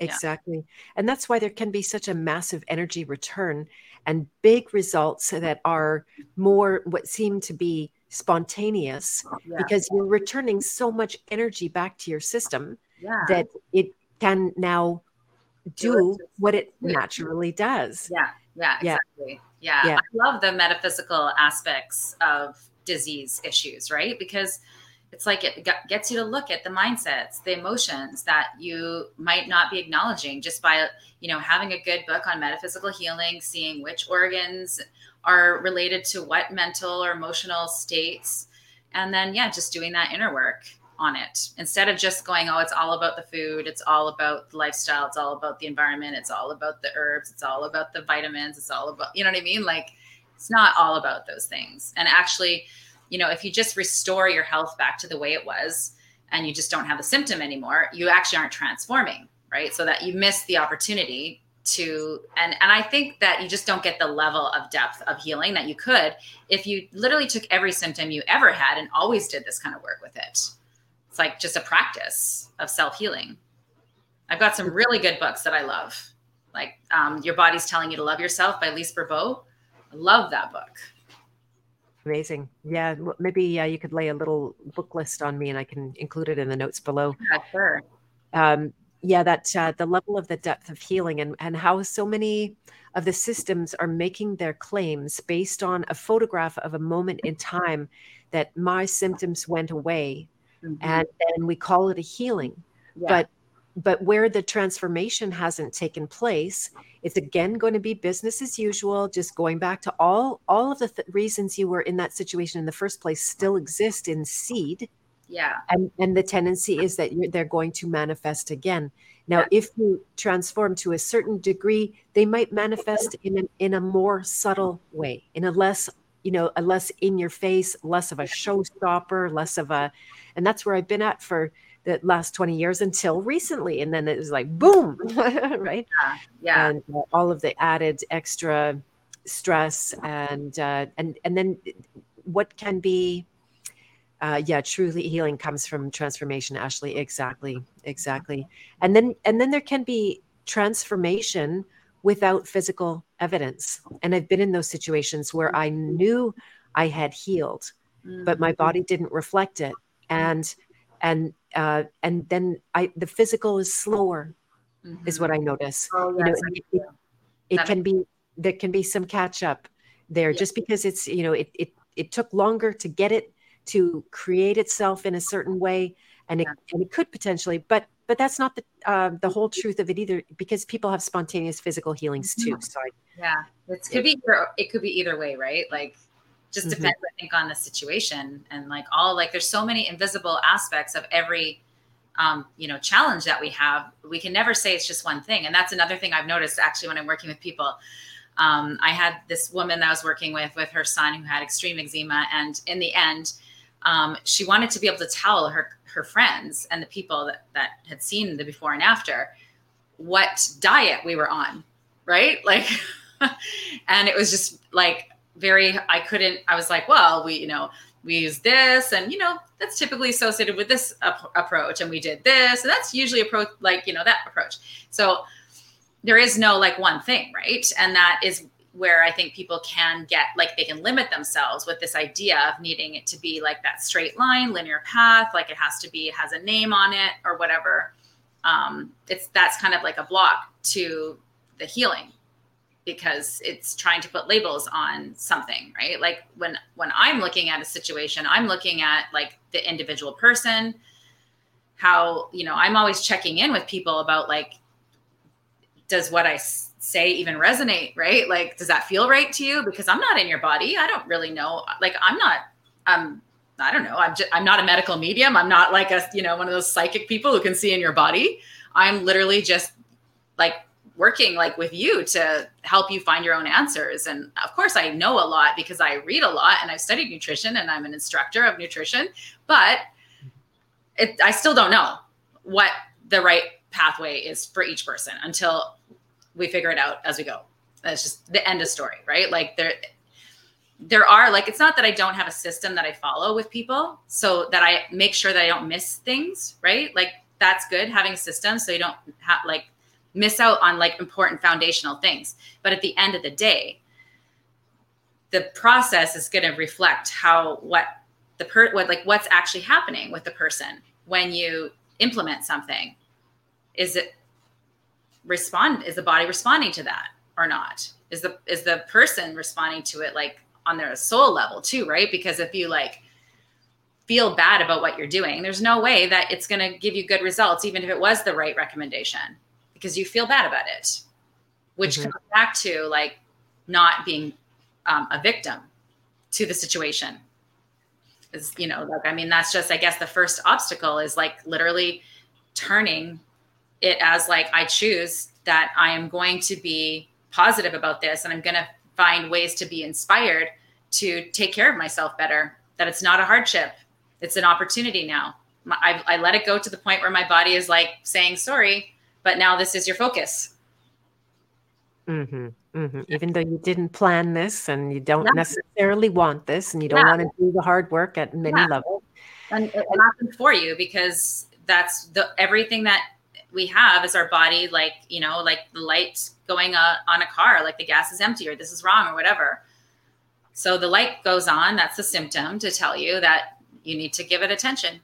exactly yeah. and that's why there can be such a massive energy return and big results that are more what seem to be spontaneous yeah. because you're returning so much energy back to your system yeah. that it can now do what it naturally does. Yeah, yeah, exactly. Yeah. yeah. I love the metaphysical aspects of disease issues, right? Because it's like it gets you to look at the mindsets, the emotions that you might not be acknowledging just by, you know, having a good book on metaphysical healing, seeing which organs are related to what mental or emotional states. And then, yeah, just doing that inner work on it instead of just going, oh, it's all about the food, it's all about the lifestyle, it's all about the environment, it's all about the herbs, it's all about the vitamins, it's all about, you know what I mean? Like, it's not all about those things. And actually, you know, if you just restore your health back to the way it was and you just don't have the symptom anymore, you actually aren't transforming, right? So that you miss the opportunity to and and I think that you just don't get the level of depth of healing that you could if you literally took every symptom you ever had and always did this kind of work with it it's like just a practice of self healing. I've got some really good books that I love, like um, Your Body's Telling You to Love Yourself by Lise Bourbeau. I love that book. Amazing. Yeah, maybe uh, you could lay a little book list on me and I can include it in the notes below. Yeah, sure. Um, yeah, that uh, the level of the depth of healing and, and how so many of the systems are making their claims based on a photograph of a moment in time that my symptoms went away mm-hmm. and then we call it a healing yeah. but but where the transformation hasn't taken place it's again going to be business as usual just going back to all all of the th- reasons you were in that situation in the first place still exist in seed. Yeah. And and the tendency is that they're going to manifest again. Now yeah. if you transform to a certain degree they might manifest in a, in a more subtle way in a less you know a less in your face less of a showstopper less of a and that's where I've been at for the last 20 years until recently. And then it was like, boom, right? Yeah. yeah. And uh, all of the added extra stress and, uh, and, and then what can be, uh, yeah, truly healing comes from transformation, Ashley. Exactly. Exactly. And then, and then there can be transformation without physical evidence. And I've been in those situations where I knew I had healed, but my mm-hmm. body didn't reflect it and and uh, and then I the physical is slower, mm-hmm. is what I notice. Oh, yes, you know, it, it can be there can be some catch up there yeah. just because it's you know it, it it took longer to get it to create itself in a certain way and it, and it could potentially but but that's not the uh, the whole truth of it either because people have spontaneous physical healings too so I, yeah it could be it could be either way right like just mm-hmm. depends i think on the situation and like all like there's so many invisible aspects of every um, you know challenge that we have. We can never say it's just one thing. And that's another thing i've noticed actually when i'm working with people. Um, i had this woman that i was working with with her son who had extreme eczema. And in the end um, she wanted to be able to tell her her friends and the people that, that had seen the before and after what diet we were on right? Like and it was just like very i couldn't i was like well we you know we use this and you know that's typically associated with this ap- approach and we did this. And that's usually approach like you know that approach. So there is no like one thing right? And that is where i think people can get like they can limit themselves with this idea of needing it to be like that straight line linear path like it has to be has a name on it or whatever. Um it's that's kind of like a block to the healing because it's trying to put labels on something right? Like when when i'm looking at a situation i'm looking at like the individual person how you know i'm always checking in with people about like does what i say even resonate right? Like does that feel right to you? Because i'm not in your body. I don't really know. Like i'm not um i don't know. I'm just i'm not a medical medium. I'm not like a you know one of those psychic people who can see in your body. I'm literally just like working like with you to help you find your own answers. And of course, I know a lot because I read a lot and I've studied nutrition and I'm an instructor of nutrition, but it, I still don't know what the right pathway is for each person until we figure it out as we go. That's just the end of story, right? Like there, there are like it's not that I don't have a system that I follow with people, so that I make sure that I don't miss things, right? Like that's good having a system so you don't have like miss out on like important foundational things. But at the end of the day, the process is going to reflect how what the per what like what's actually happening with the person when you implement something. Is it respond? Is the body responding to that or not? Is the is the person responding to it like on their soul level too, right? Because if you like feel bad about what you're doing, there's no way that it's going to give you good results, even if it was the right recommendation because you feel bad about it, which mm-hmm. comes back to like not being um, a victim to the situation. Is you know, like I mean, that's just I guess the first obstacle is like literally turning it as like I choose that I am going to be positive about this and I'm going to find ways to be inspired to take care of myself better. That it's not a hardship; it's an opportunity now. I, I let it go to the point where my body is like saying, "Sorry, but now this is your focus. Mm-hmm, mm-hmm. Even though you didn't plan this and you don't necessarily want this and you don't yeah. want to do the hard work at many yeah. levels. And it happens for you because that's the everything that we have is our body, like, you know, like the light going uh, on a car, like the gas is empty or this is wrong or whatever. So the light goes on. That's the symptom to tell you that you need to give it attention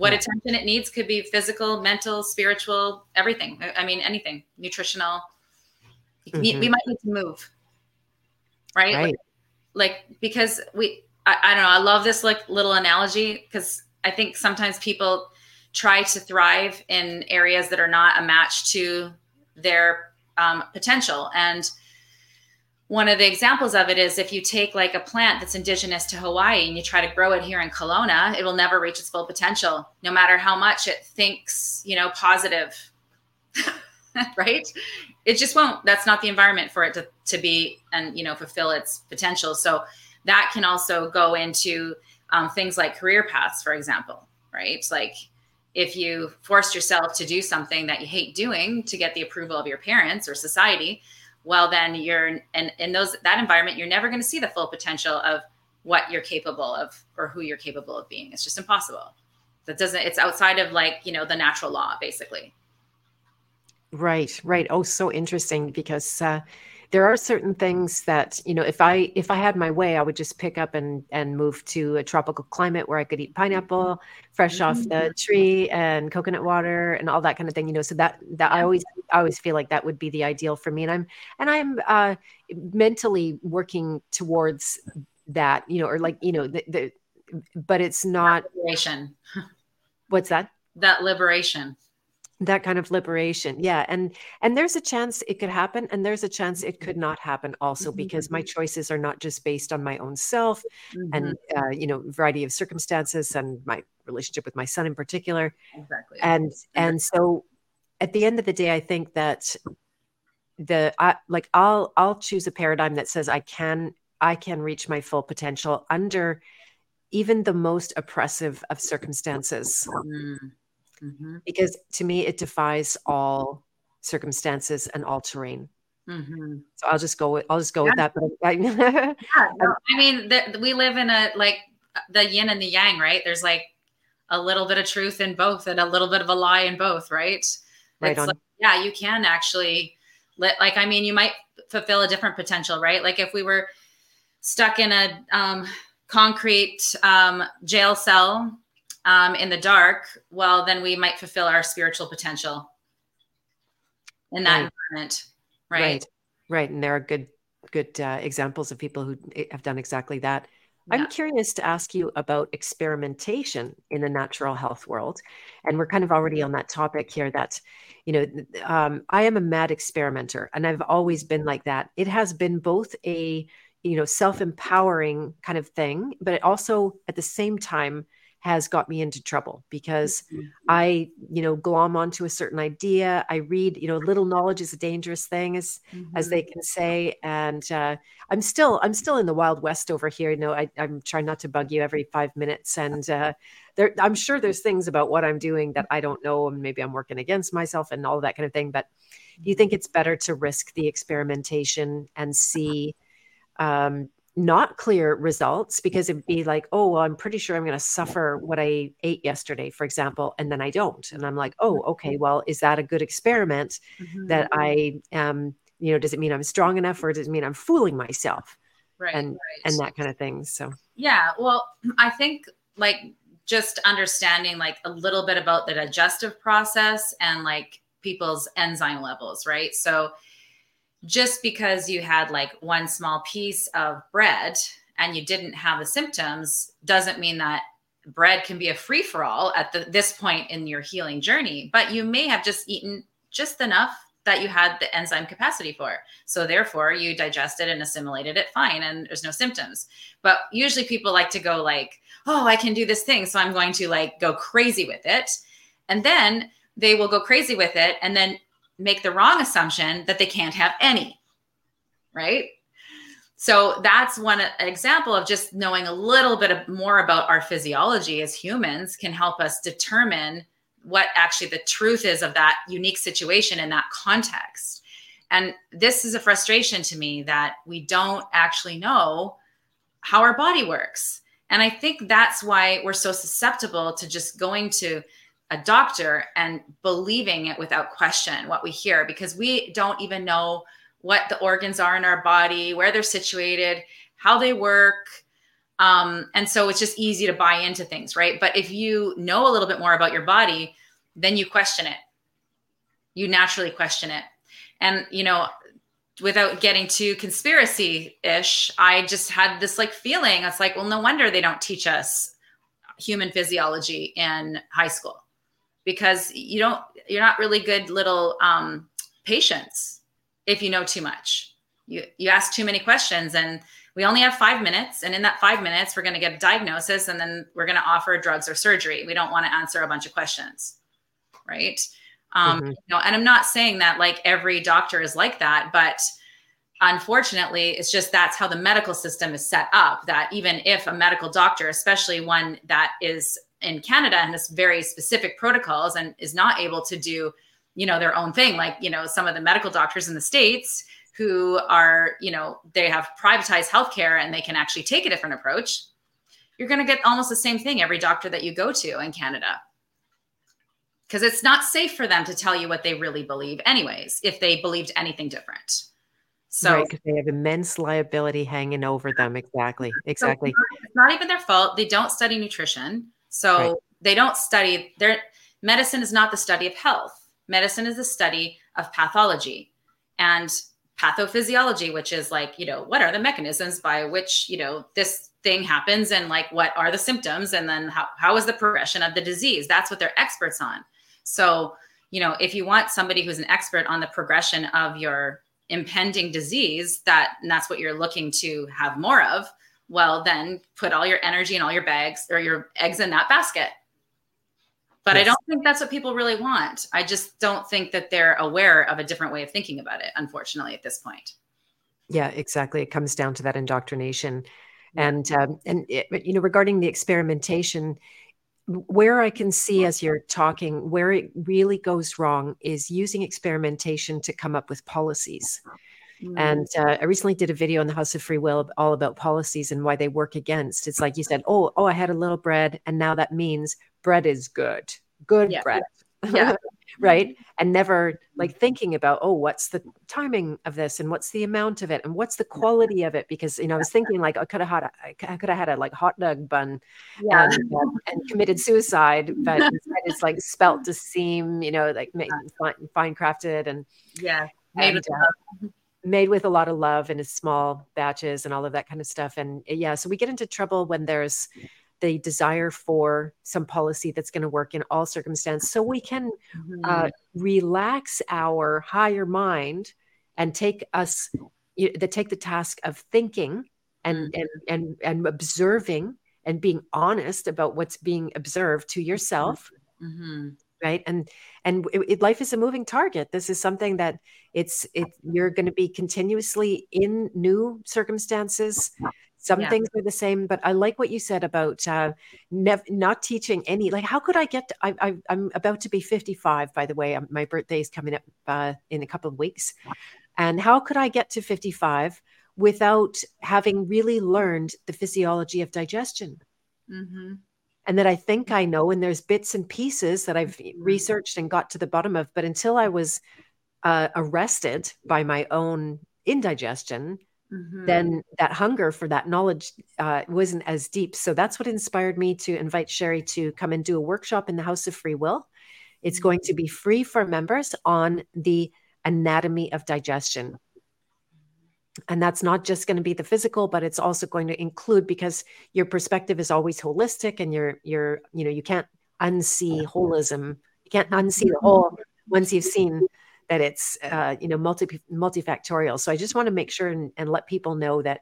what attention it needs could be physical, mental, spiritual, everything. I mean, anything, nutritional. Mm-hmm. We might need to move, right? right. Like, like, because we, I, I don't know. I love this like little analogy because I think sometimes people try to thrive in areas that are not a match to their um, potential and one of the examples of it is if you take like a plant that's indigenous to Hawaii and you try to grow it here in Kelowna, it will never reach its full potential, no matter how much it thinks, you know, positive. right? It just won't. That's not the environment for it to, to be and, you know, fulfill its potential. So that can also go into um, things like career paths, for example, right? Like if you forced yourself to do something that you hate doing to get the approval of your parents or society, well then you're and in those that environment you're never going to see the full potential of what you're capable of or who you're capable of being. It's just impossible. That doesn't it's outside of like you know the natural law basically. Right right. Oh so interesting because uh there are certain things that you know if i if i had my way i would just pick up and and move to a tropical climate where i could eat pineapple fresh mm-hmm. off the mm-hmm. tree and coconut water and all that kind of thing you know so that that i always i always feel like that would be the ideal for me and i'm and i'm uh mentally working towards that you know or like you know the, the but it's not liberation what's that that liberation that kind of liberation yeah and and there's a chance it could happen and there's a chance it could not happen also mm-hmm. because my choices are not just based on my own self mm-hmm. and uh, you know variety of circumstances and my relationship with my son in particular exactly and and so at the end of the day i think that the I, like i'll i'll choose a paradigm that says i can i can reach my full potential under even the most oppressive of circumstances mm mm-hmm. because to me it defies all circumstances and all terrain. Mm-hmm. So I'll just go with I'll just go yeah. with that. But I, yeah, no, I mean, the, we live in a like the yin and the yang, right? There's like a little bit of truth in both and a little bit of a lie in both, right? Right on. Like, yeah, you can actually let like I mean, you might fulfill a different potential, right? Like if we were stuck in a um, concrete um, jail cell um, in the dark, well, then we might fulfill our spiritual potential in that right. environment. Right. Right. Right. And there are good, good uh, examples of people who have done exactly that. Yeah. I'm curious to ask you about experimentation in the natural health world. And we're kind of already on that topic here that, you know, um, I am a mad experimenter and I've always been like that. It has been both a, you know, self empowering kind of thing, but it also at the same time has got me into trouble because mm-hmm. I, you know, glom onto a certain idea. I read, you know, little knowledge is a dangerous thing, as mm-hmm. as they mm-hmm. can say. And uh, I'm still, I'm still in the wild west over here. You know, I, am trying not to bug you every five minutes, and uh, there, I'm sure there's things about what I'm doing that I don't know, and maybe I'm working against myself and all that kind of thing. But do you think it's better to risk the experimentation and see? Um, not clear results because it'd be like, oh, well, I'm pretty sure I'm going to suffer what I ate yesterday, for example, and then I don't. And I'm like, oh, okay, well, is that a good experiment mm-hmm. that I am, you know, does it mean I'm strong enough or does it mean I'm fooling myself? Right. And, right. and that kind of thing. So, yeah, well, I think like just understanding like a little bit about the digestive process and like people's enzyme levels, right? So, just because you had like one small piece of bread and you didn't have the symptoms doesn't mean that bread can be a free for all at the, this point in your healing journey. But you may have just eaten just enough that you had the enzyme capacity for. So therefore you digested and assimilated it fine and there's no symptoms. But usually people like to go like, "Oh, I can do this thing, so I'm going to like go crazy with it." And then they will go crazy with it and then make the wrong assumption that they can't have any, right? So that's one example of just knowing a little bit more about our physiology as humans can help us determine what actually the truth is of that unique situation in that context. And this is a frustration to me that we don't actually know how our body works. And I think that's why we're so susceptible to just going to a doctor and believing it without question what we hear because we don't even know what the organs are in our body, where they're situated, how they work. Um, and so it's just easy to buy into things, right? But if you know a little bit more about your body, then you question it. You naturally question it. And, you know, without getting too conspiracy ish, I just had this like feeling. It's like, well, no wonder they don't teach us human physiology in high school because you don't you're not really good little um, patients if you know too much. You you ask too many questions and we only have five minutes and in that five minutes we're going to get a diagnosis and then we're going to offer drugs or surgery we don't want to answer a bunch of questions right um, mm-hmm. you know and i'm not saying that like every doctor is like that but unfortunately it's just that's how the medical system is set up that even if a medical doctor especially one that is in Canada and this very specific protocols and is not able to do, you know, their own thing. Like, you know, some of the medical doctors in the States who are, you know, they have privatized healthcare and they can actually take a different approach. You're going to get almost the same thing every doctor that you go to in Canada. Because it's not safe for them to tell you what they really believe, anyways, if they believed anything different. So right, they have immense liability hanging over them. Exactly. Exactly. So it's, not, even their fault. They don't study nutrition. So right. they don't study their medicine is not the study of health. Medicine is the study of pathology and pathophysiology, which is like, you know, what are the mechanisms by which, you know, this thing happens and like what are the symptoms and then how, how is the progression of the disease? That's what they're experts on. So, you know, if you want somebody who's an expert on the progression of your impending disease that and that's what you're looking to have more of well then put all your energy and all your bags or your eggs in that basket. But yes. i don't think that's what people really want. I just don't think that they're aware of a different way of thinking about it unfortunately at this point. Yeah exactly. It comes down to that indoctrination. And um, and it, you know regarding the experimentation where I can see as you're talking, where it really goes wrong is using experimentation to come up with policies. Mm. And uh, I recently did a video on the House of Free Will all about policies and why they work against. It's like you said, oh, oh, I had a little bread, and now that means bread is good, good yeah. bread. Yeah. right and never like thinking about oh what's the timing of this and what's the amount of it and what's the quality of it because you know i was thinking like i could have had a, i could have had a like hot dog bun yeah. and, uh, and committed suicide but it's like spelt to seem you know like made, fine, fine crafted and yeah made and, with uh, made with a lot of love and in small batches and all of that kind of stuff and yeah so we get into trouble when there's the desire for some policy that's going to work in all circumstances so we can mm-hmm. uh, relax our higher mind and take us you know, take the task of thinking and mm-hmm. and and and observing and being honest about what's being observed to yourself mm-hmm. Right and and it, it, life is a moving target this is something that it's it you're going to be continuously in new circumstances some yeah. things are the same, but I like what you said about uh, nev- not teaching any. Like, how could I get? To, I, am about to be 55, by the way. Um, my birthday is coming up uh, in a couple of weeks, and how could I get to 55 without having really learned the physiology of digestion? Mm-hmm. And that I think I know, and there's bits and pieces that I've mm-hmm. researched and got to the bottom of. But until I was uh, arrested by my own indigestion, mm-hmm. then that hunger for that knowledge uh, wasn't as deep. So that's what inspired me to invite Sherry to come and do a workshop in the House of Free Will. It's mm-hmm. going to be free for members on the anatomy of digestion. And that's not just going to be the physical, but it's also going to include because your perspective is always holistic and you're you're you know you can't unsee holism. You can't unsee the whole once you've seen that it's uh, you know multi multifactorial. So I just want to make sure and, and, let people know that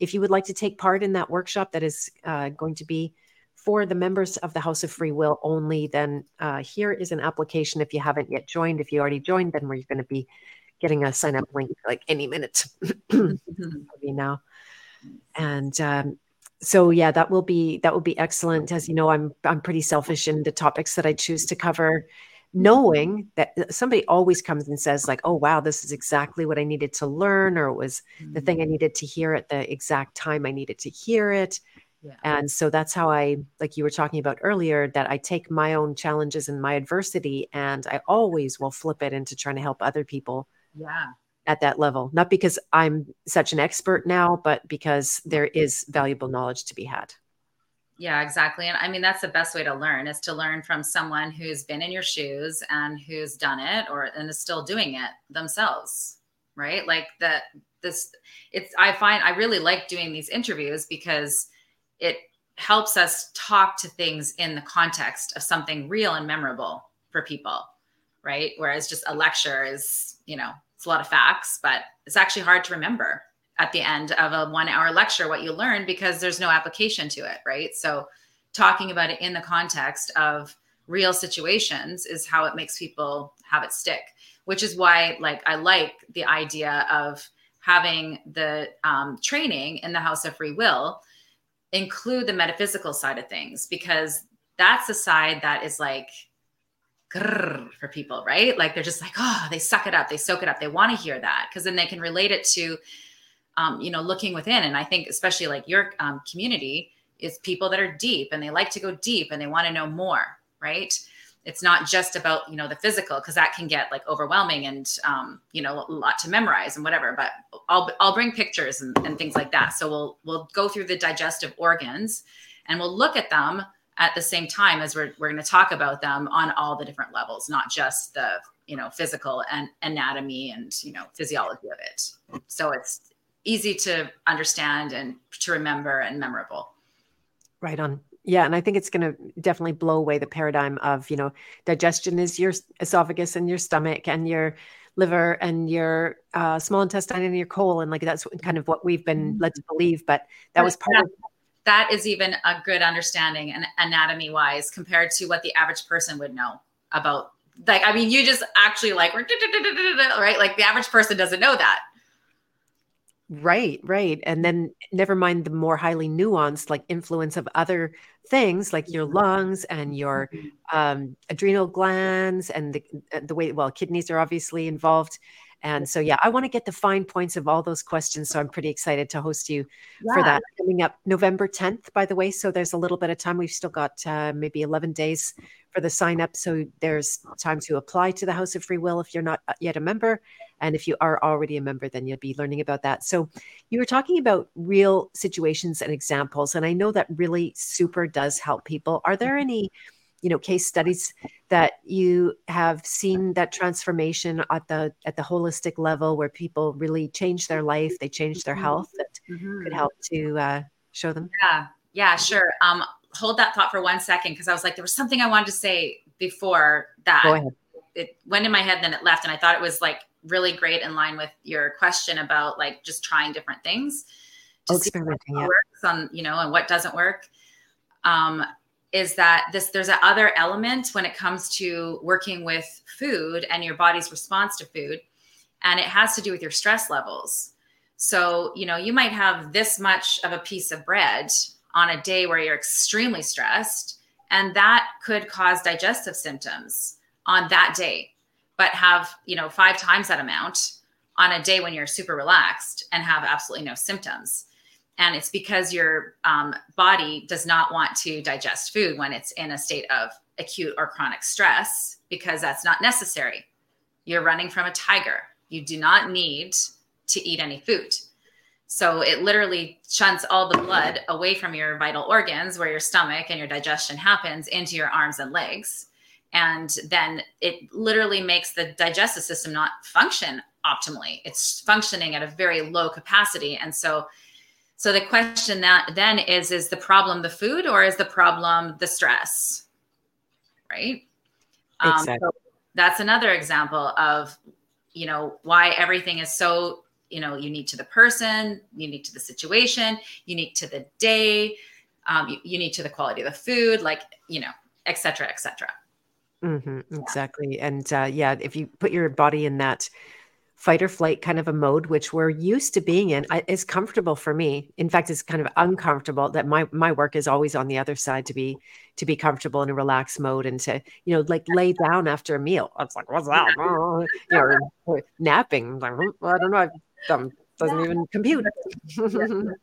if you would like to take part in that workshop, that is uh, going to be for the members of the House of Free Will only. Then uh, here is an application. If you haven't yet joined, if you already joined, then we're going to be getting a sign up link like any minute now. And um, so yeah, that will be that will be excellent. As you know, I'm I'm pretty selfish in the topics that I choose to cover knowing that uh, somebody always comes and says like oh wow this is exactly what i needed to learn or it was mm-hmm. the thing i mm. needed to hear at the exact time i needed to hear it yeah. and so that's how i like you were talking about earlier that i take my own challenges and my adversity and i always will flip it into trying to help other people yeah at that level not because i'm such an expert now but because there is valuable knowledge to be had yeah, exactly. And I mean, that's the best way to learn is to learn from someone who's been in your shoes and who's done it or and is still doing it themselves. Right. Like that this it's I find I really like doing these interviews because it helps us talk to things in the context of something real and memorable for people. Right. Whereas just a lecture is, you know, it's a lot of facts, but it's actually hard to remember at the end of a one hour lecture what you learned because there's no application to it, right? So, talking about it in the context of real situations is how it makes people have it stick, which is why, like, I like the idea of having the um, training in the House of Free Will include the metaphysical side of things because that's the side that is like for people, right? Like they're just like, oh, they suck it up, they soak it up, they want to hear that because then they can relate it to um, you know, looking within. And I think especially like your um, community is people that are deep and they like to go deep and they want to know more, right? it's not just about you know the physical because that can get like overwhelming and um, you know a lot to memorize and whatever but i'll i'll bring pictures and, and things like that so we'll we'll go through the digestive organs and we'll look at them at the same time as we're, we're going to talk about them on all the different levels not just the you know physical and anatomy and you know physiology of it so it's easy to understand and to remember and memorable right on yeah, and I think it's going to definitely blow away the paradigm of, you know, digestion is your esophagus and your stomach and your liver and your uh, small intestine and your colon. Like that's kind of what we've been led to believe. But that was part of that is even a good understanding and anatomy wise compared to what the average person would know about. Like, I mean, you just actually like, right? Like the average person doesn't know that. Right, right. And then never mind the more highly nuanced like influence of other things like your lungs and your mm-hmm. um, adrenal glands and the, the way, well, kidneys are obviously involved. And so, yeah, I want to get the fine points of all those questions. So I'm pretty excited to host you yeah. for that coming up November 10th, by the way. So there's a little bit of time. We've still got uh, maybe 11 days for the sign up. So there's time to apply to the House of Free Will if you're not uh, yet a member. And if you are already a member, then you'll be learning about that. So you were talking about real situations and examples. And I know that really super does help people. Are there any? You know case studies that you have seen that transformation at the at the holistic level where people really change their life they change their mm-hmm. health that mm-hmm. could help to uh, show them yeah yeah sure um hold that thought for one second because i was like there was something i wanted to say before that it went in my head then it left and i thought it was like really great in line with your question about like just trying different things to oh, yeah. works on you know and what doesn't work um is that this there's a other element when it comes to working with food and your body's response to food and it has to do with your stress levels. So you know you might have this much of a piece of bread on a day where you're extremely stressed and that could cause digestive symptoms on that day but have you know five times that amount on a day when you're super relaxed and have absolutely no symptoms and it's because your um, body does not want to digest food when it's in a state of acute or chronic stress because that's not necessary. You're running from a tiger. You do not need to eat any food. So it literally shunts all the blood away from your vital organs where your stomach and your digestion happens into your arms and legs. And then it literally makes the digestive system not function optimally. It's functioning at a very low capacity. And so so the question that then is is the problem the food or is the problem the stress? Right? Exactly. Um, so that's another example of you know why everything is so you know unique to the person unique to the situation unique to the day um, unique to the quality of the food like you know et cetera et cetera mm-hmm, exactly and uh, yeah if you put your body in that fight or flight kind of a mode, which we're used to being in, is comfortable for me. In fact, it's kind of uncomfortable that my my work is always on the other side to be to be comfortable in a relaxed mode and to you know like lay down after a meal. It's like what's that? You know, or napping. Like, well, I don't know. Um, doesn't even compute. yeah, exactly.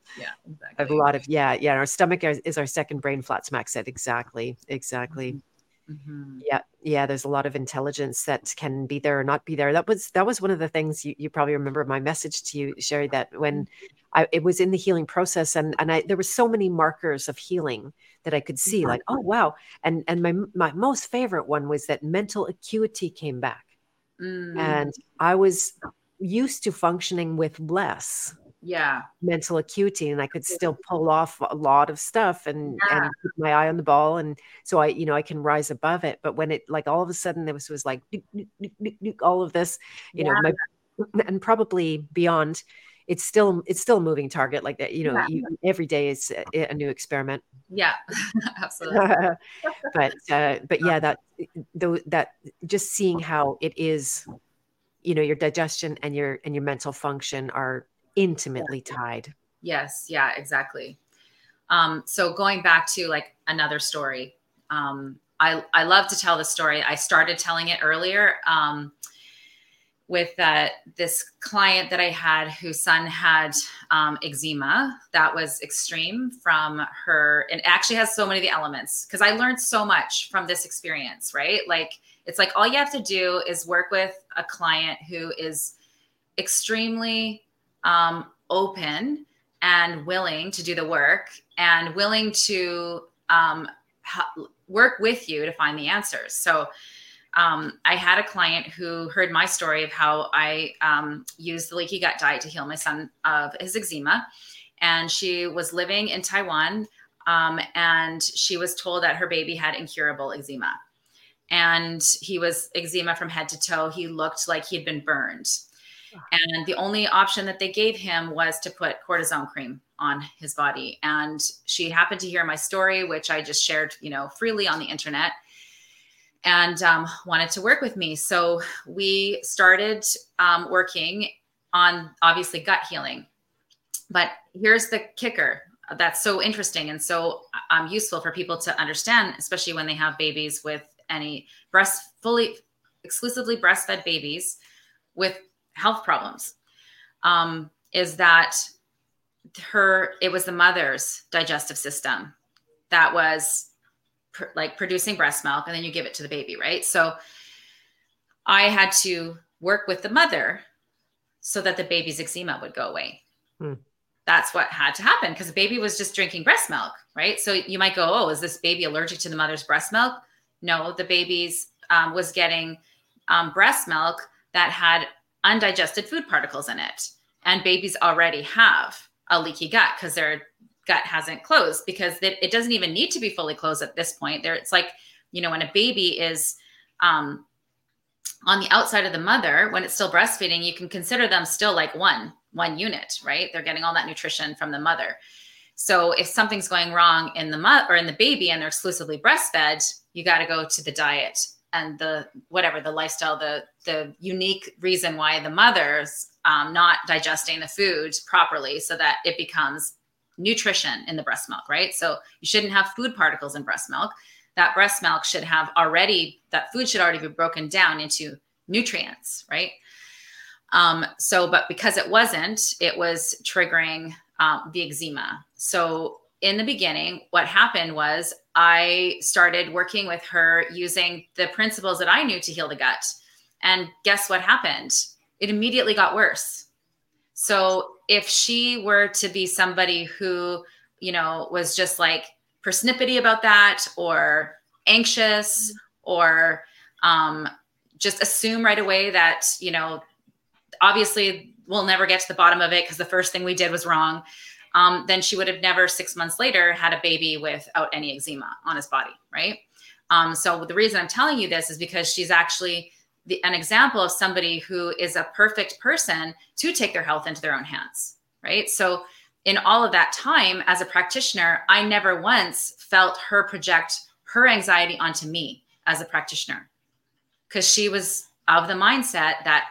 I have a lot of yeah, yeah. Our stomach is, is our second brain. Flat smack said exactly, exactly. Mm-hmm. Mm-hmm. Yeah, yeah. There's a lot of intelligence that can be there or not be there. That was that was one of the things you, you probably remember my message to you, Sherry. That when mm-hmm. I it was in the healing process, and and I there were so many markers of healing that I could see, like oh wow, and and my my most favorite one was that mental acuity came back, mm. and I was used to functioning with less yeah mental acuity and i could still pull off a lot of stuff and, yeah. and keep my eye on the ball and so i you know i can rise above it but when it like all of a sudden there was was like all of this you yeah. know my, and probably beyond it's still it's still a moving target like that you know yeah. you, every day is a, a, new experiment yeah absolutely but uh but yeah that though that just seeing how it is you know your digestion and your and your mental function are intimately tied. Yes, yeah, exactly. Um, so going back to like another story, um, I I love to tell the story. I started telling it earlier. Um, with uh, this client that I had whose son had um, eczema that was extreme from her, and actually has so many of the elements because I learned so much from this experience, right? Like, it's like all you have to do is work with a client who is extremely um, open and willing to do the work and willing to um, ha- work with you to find the answers. So, um, I had a client who heard my story of how I um, used the leaky gut diet to heal my son of his eczema. And she was living in Taiwan um, and she was told that her baby had incurable eczema. And he was eczema from head to toe. He looked like he'd been burned. And the only option that they gave him was to put cortisone cream on his body. And she happened to hear my story, which I just shared, you know, freely on the internet and um, wanted to work with me. So we started um, working on obviously gut healing. But here's the kicker that's so interesting and so um, useful for people to understand, especially when they have babies with any breast fully exclusively breastfed babies with health problems. Um, is that her? It was the mother's digestive system that was pr- like producing breast milk and then you give it to the baby, right? So I had to work with the mother so that the baby's eczema would go away. Hmm. That's what had to happen because the baby was just drinking breast milk, right? So you might go, oh, is this baby allergic to the mother's breast milk? No, the baby's um, was getting um, breast milk that had undigested food particles in it. And babies already have a leaky gut because they're gut hasn't closed because it, it doesn't even need to be fully closed at this point. There, it's like, you know, when a baby is um, on the outside of the mother, when it's still breastfeeding, you can consider them still like one, one unit, right? They're getting all that nutrition from the mother. So if something's going wrong in the mother or in the baby and they're exclusively breastfed, you got to go to the diet and the whatever the lifestyle, the the unique reason why the mother's um, not digesting the food properly, so that it becomes nutrition in the breast milk, right? So you shouldn't have food particles in breast milk. That breast milk should have already, that food should already be broken down into nutrients, right? Um, so, but because it wasn't, it was triggering um, the eczema. So, in the beginning, what happened was I started working with her using the principles that I knew to heal the gut. And guess what happened? It immediately got worse. So if she were to be somebody who, you know, was just like persnippety about that or anxious or um, just assume right away that, you know, obviously we'll never get to the bottom of it because the first thing we did was wrong. Um, then she would have never six months later had a baby without any eczema on his body, right? Um, so the reason I'm telling you this is because she's actually the, an example of somebody who is a perfect person to take their health into their own hands, right? So, in all of that time as a practitioner, I never once felt her project her anxiety onto me as a practitioner because she was of the mindset that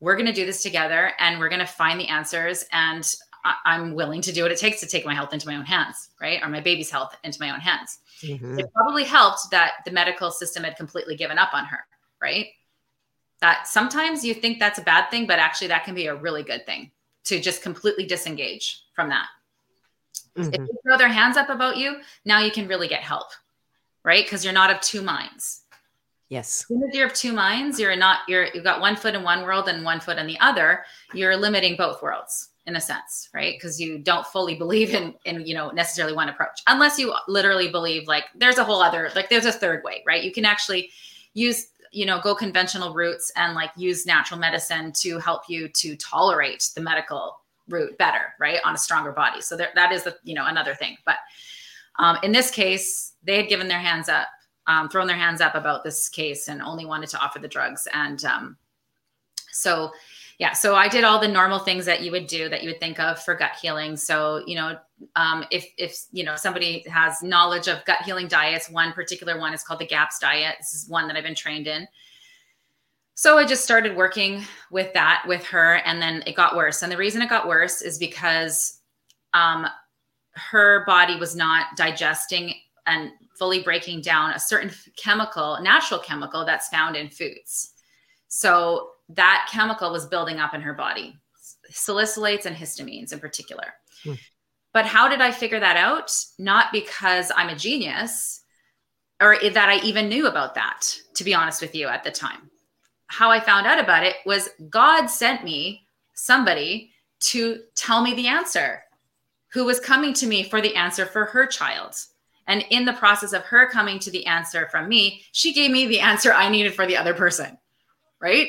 we're going to do this together and we're going to find the answers and I- am willing to do what it takes to take my health into my own hands, right? Or my baby's health into my own hands. Mm-hmm. It probably helped that the medical system had completely given up on her, right? that sometimes you think that's a bad thing, but actually that can be a really good thing to just completely disengage from that. Mm-hmm. If they throw their hands up about you, now you can really get help, right? Because you're not of two minds. Yes. As soon as you're of two minds, you're not, you're, you've got one foot in one world and one foot in the other. You're limiting both worlds in a sense, right? Because you don't fully believe in, in, you know, necessarily one approach, unless you literally believe like there's a whole other, like there's a third way, right? You can actually use you know go conventional routes and like use natural medicine to help you to tolerate the medical route better right on a stronger body so there, that is the you know another thing but um, in this case they had given their hands up um, thrown their hands up about this case and only wanted to offer the drugs and um, so yeah so i did all the normal things that you would do that you would think of for gut healing. So you know um, if if you know somebody has knowledge of gut healing diets one particular one is called the GAPS diet. This is one that i've been trained in. So i just started working with that with her and then it got worse. And the reason it got worse is because um, her body was not digesting and fully breaking down a certain chemical natural chemical that's found in foods. So that chemical was building up in her body, salicylates and histamines in particular. Hmm. But how did I figure that out? Not because I'm a genius or that I even knew about that, to be honest with you at the time. How I found out about it was God sent me somebody to tell me the answer who was coming to me for the answer for her child. And in the process of her coming to the answer from me, she gave me the answer I needed for the other person. Right.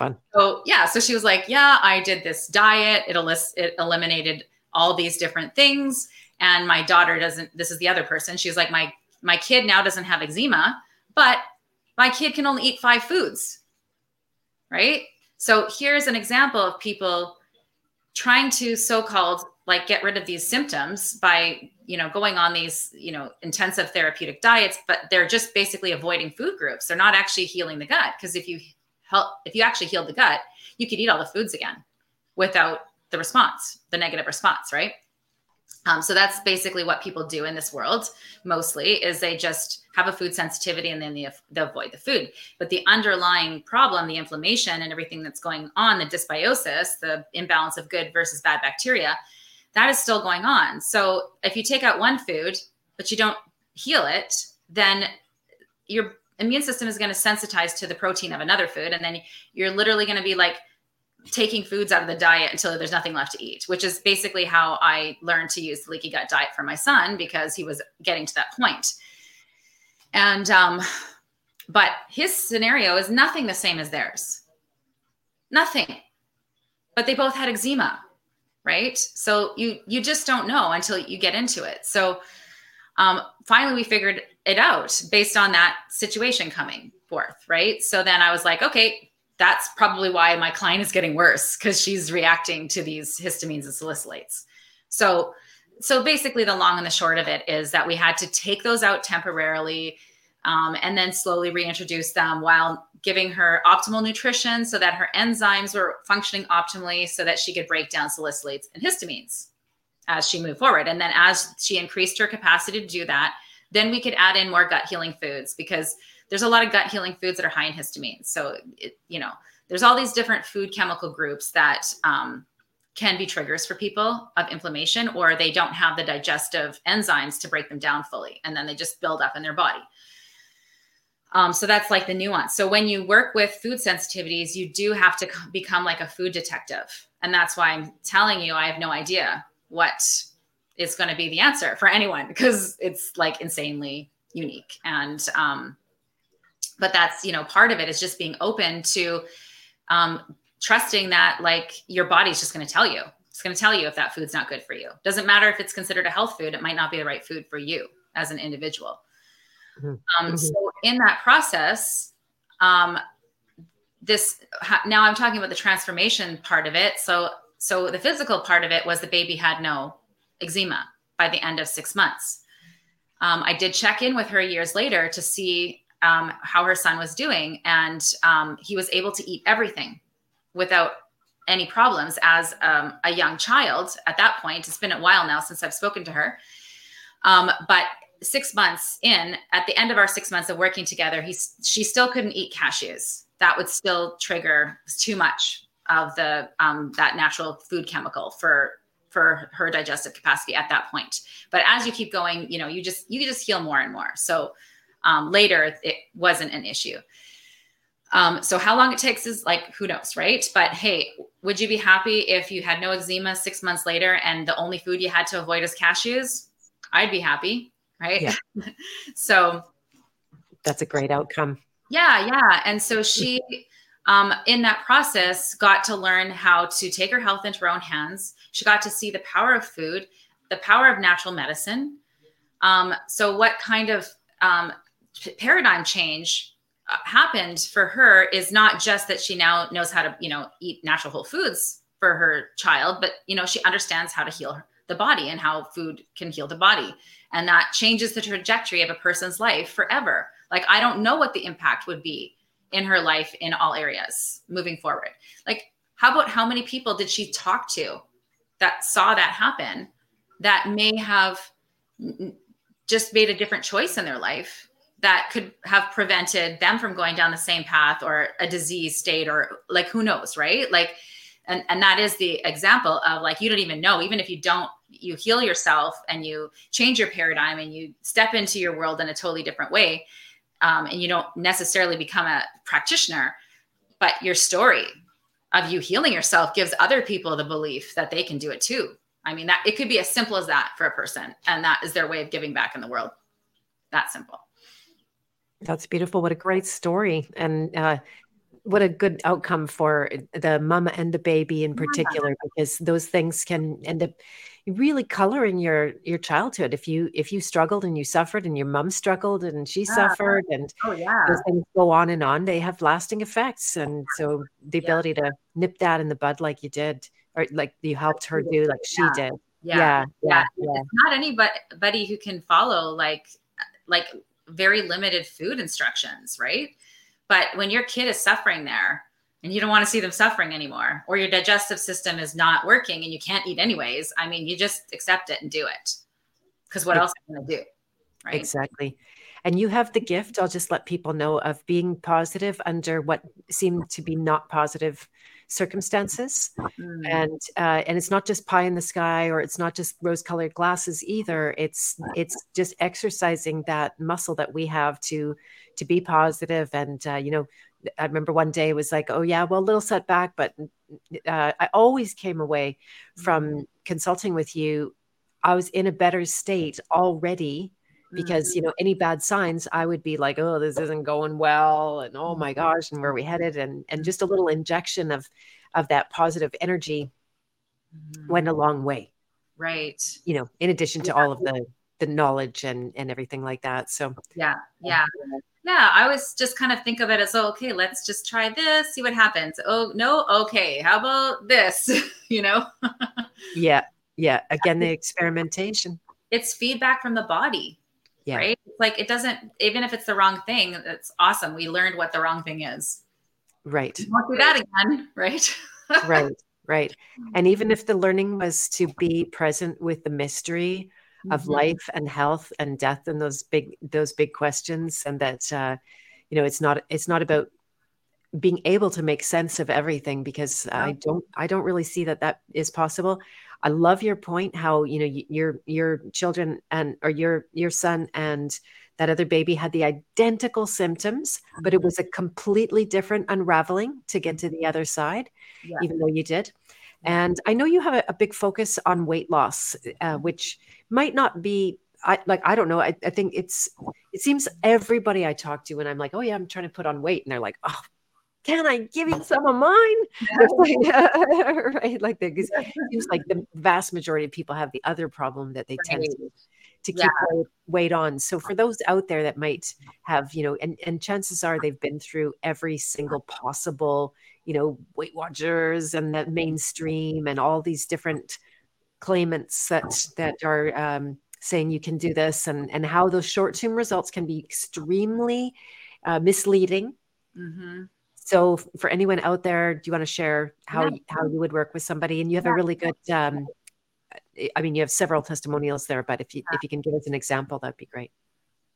Fun. So, yeah. So she was like, Yeah, I did this diet. It, elis- it eliminated all these different things. And my daughter doesn't, this is the other person. She's like, My my kid now doesn't have eczema, but my kid can only eat five foods. Right. So here's an example of people trying to so-called like get rid of these symptoms by you know going on these you know intensive therapeutic diets but they're just basically avoiding food groups they're not actually healing the gut because if you help if you actually healed the gut you could eat all the foods again without the response the negative response right um, so that's basically what people do in this world mostly is they just have a food sensitivity and then they, they avoid the food. But the underlying problem, the inflammation and everything that's going on, the dysbiosis, the imbalance of good versus bad bacteria, that is still going on. So if you take out one food, but you don't heal it, then your immune system is going to sensitize to the protein of another food. And then you're literally going to be like, taking foods out of the diet until there's nothing left to eat, which is basically how I learned to use the leaky gut diet for my son because he was getting to that point. And, um, but his scenario is nothing the same as theirs. Nothing. But they both had eczema, right? So you you just don't know until you get into it. So um, finally, we figured it out based on that situation coming forth, right? So then I was like, okay, that's probably why my client is getting worse because she's reacting to these histamines and salicylates. So, so basically, the long and the short of it is that we had to take those out temporarily um, and then slowly reintroduce them while giving her optimal nutrition so that her enzymes were functioning optimally so that she could break down salicylates and histamines as she moved forward. And then as she increased her capacity to do that, then we could add in more gut healing foods because there's a lot of gut healing foods that are high in histamine. So, it, you know, there's all these different food chemical groups that um, can be triggers for people of inflammation, or they don't have the digestive enzymes to break them down fully. And then they just build up in their body. Um, so that's like the nuance. So when you work with food sensitivities, you do have to become like a food detective. And that's why I'm telling you, I have no idea what is going to be the answer for anyone because it's like insanely unique. And um, but that's you know part of it is just being open to um, trusting that like your body's just going to tell you it's going to tell you if that food's not good for you doesn't matter if it's considered a health food it might not be the right food for you as an individual mm-hmm. Um, mm-hmm. so in that process um, this now i'm talking about the transformation part of it so so the physical part of it was the baby had no eczema by the end of six months um, i did check in with her years later to see um, how her son was doing, and um, he was able to eat everything without any problems as um, a young child. At that point, it's been a while now since I've spoken to her, um, but six months in, at the end of our six months of working together, he's she still couldn't eat cashews. That would still trigger too much of the um, that natural food chemical for for her digestive capacity at that point. But as you keep going, you know, you just you just heal more and more. So um, later, it wasn't an issue. Um, so how long it takes is like who knows, right? But hey, would you be happy if you had no eczema six months later and the only food you had to avoid is cashews? I'd be happy, right? Yeah. so that's a great outcome. Yeah, yeah. And so she um, in that process got to learn how to take her health into her own hands. She got to see the power of food, the power of natural medicine. Um, so what kind of um, paradigm change uh, happened for her is not just that she now knows how to you know eat natural whole foods for her child but you know she understands how to heal the body and how food can heal the body and that changes the trajectory of a person's life forever like i don't know what the impact would be in her life in all areas moving forward. Like how about how many people did she talk to that saw that happen that may have just made a different choice in their life that could have prevented them from going down the same path or a disease state or like who knows right? Like and and that is the example of like you don't even know. Even if you don't you heal yourself and you change your paradigm and you step into your world in a totally different way um, and you don't necessarily become a practitioner but your story of you healing yourself gives other people the belief that they can do it too. I mean that it could be as simple as that for a person and that is their way of giving back in the world. That simple. That's beautiful. What a great story and uh, what a good outcome for the mama and the baby in particular because those things can end up really coloring your your childhood. If you if you struggled and you suffered and your mom struggled and she ah, yeah. suffered and oh yeah. those things go on and on they have lasting effects. And so the ability yeah. to nip that in the bud like you did or like you helped her do like she yeah. did. Yeah. Yeah, it's not anybody who can follow like like very limited food instructions right? But when your kid is suffering there and you don't want to see them suffering anymore, or your digestive system is not working and you can't eat anyways, I mean, you just accept it and do it. Because what else are you going to do? Right. Exactly. And you have the gift, I'll just let people know, of being positive under what seem to be not positive circumstances. Mm. And uh, and it's not just pie in the sky or it's not just rose colored glasses either. It's it's just exercising that muscle that we have to to be positive and uh, you know I remember one day it was like, oh yeah, well, little setback, but uh, I always came away from mm-hmm. consulting with you. I was in a better state already because you mm-hmm. know any bad signs i would be like oh this isn't going well and oh my mm-hmm. gosh and where we headed and and just a little injection of of that positive energy went a long way right you know in addition to yeah. all of the the knowledge and and everything like that so yeah yeah yeah, I always just kind of think of it as, oh, okay, let's just try this, see what happens. Oh, no, okay, how about this? you know? yeah, yeah. Again, the experimentation. It's feedback from the body. Yeah. Right. Like it doesn't, even if it's the wrong thing, it's awesome. We learned what the wrong thing is. Right. won't do that again. Right. right. Right. And even if the learning was to be present with the mystery of mm-hmm. life and health and death and those big those big questions and that uh, you know it's not it's not about being able to make sense of everything because yeah. i don't i don't really see that that is possible i love your point how you know your your children and or your your son and that other baby had the identical symptoms but it mm-hmm. was a completely different unraveling to get to the other side yeah. even though you did and I know you have a, a big focus on weight loss, uh, which might not be I like I don't know. I, I think it's it seems everybody I talk to when I'm like, oh yeah, I'm trying to put on weight, and they're like, oh, can I give you some of mine? like, uh, right, like the, it seems like the vast majority of people have the other problem that they tend to to keep yeah. weight on. So for those out there that might have, you know, and and chances are they've been through every single possible you know, Weight Watchers and the mainstream and all these different claimants that that are um, saying you can do this and and how those short term results can be extremely uh, misleading. Mm-hmm. So for anyone out there, do you want to share how yeah. how you would work with somebody? And you have yeah. a really good. Um, I mean, you have several testimonials there, but if you yeah. if you can give us an example, that'd be great.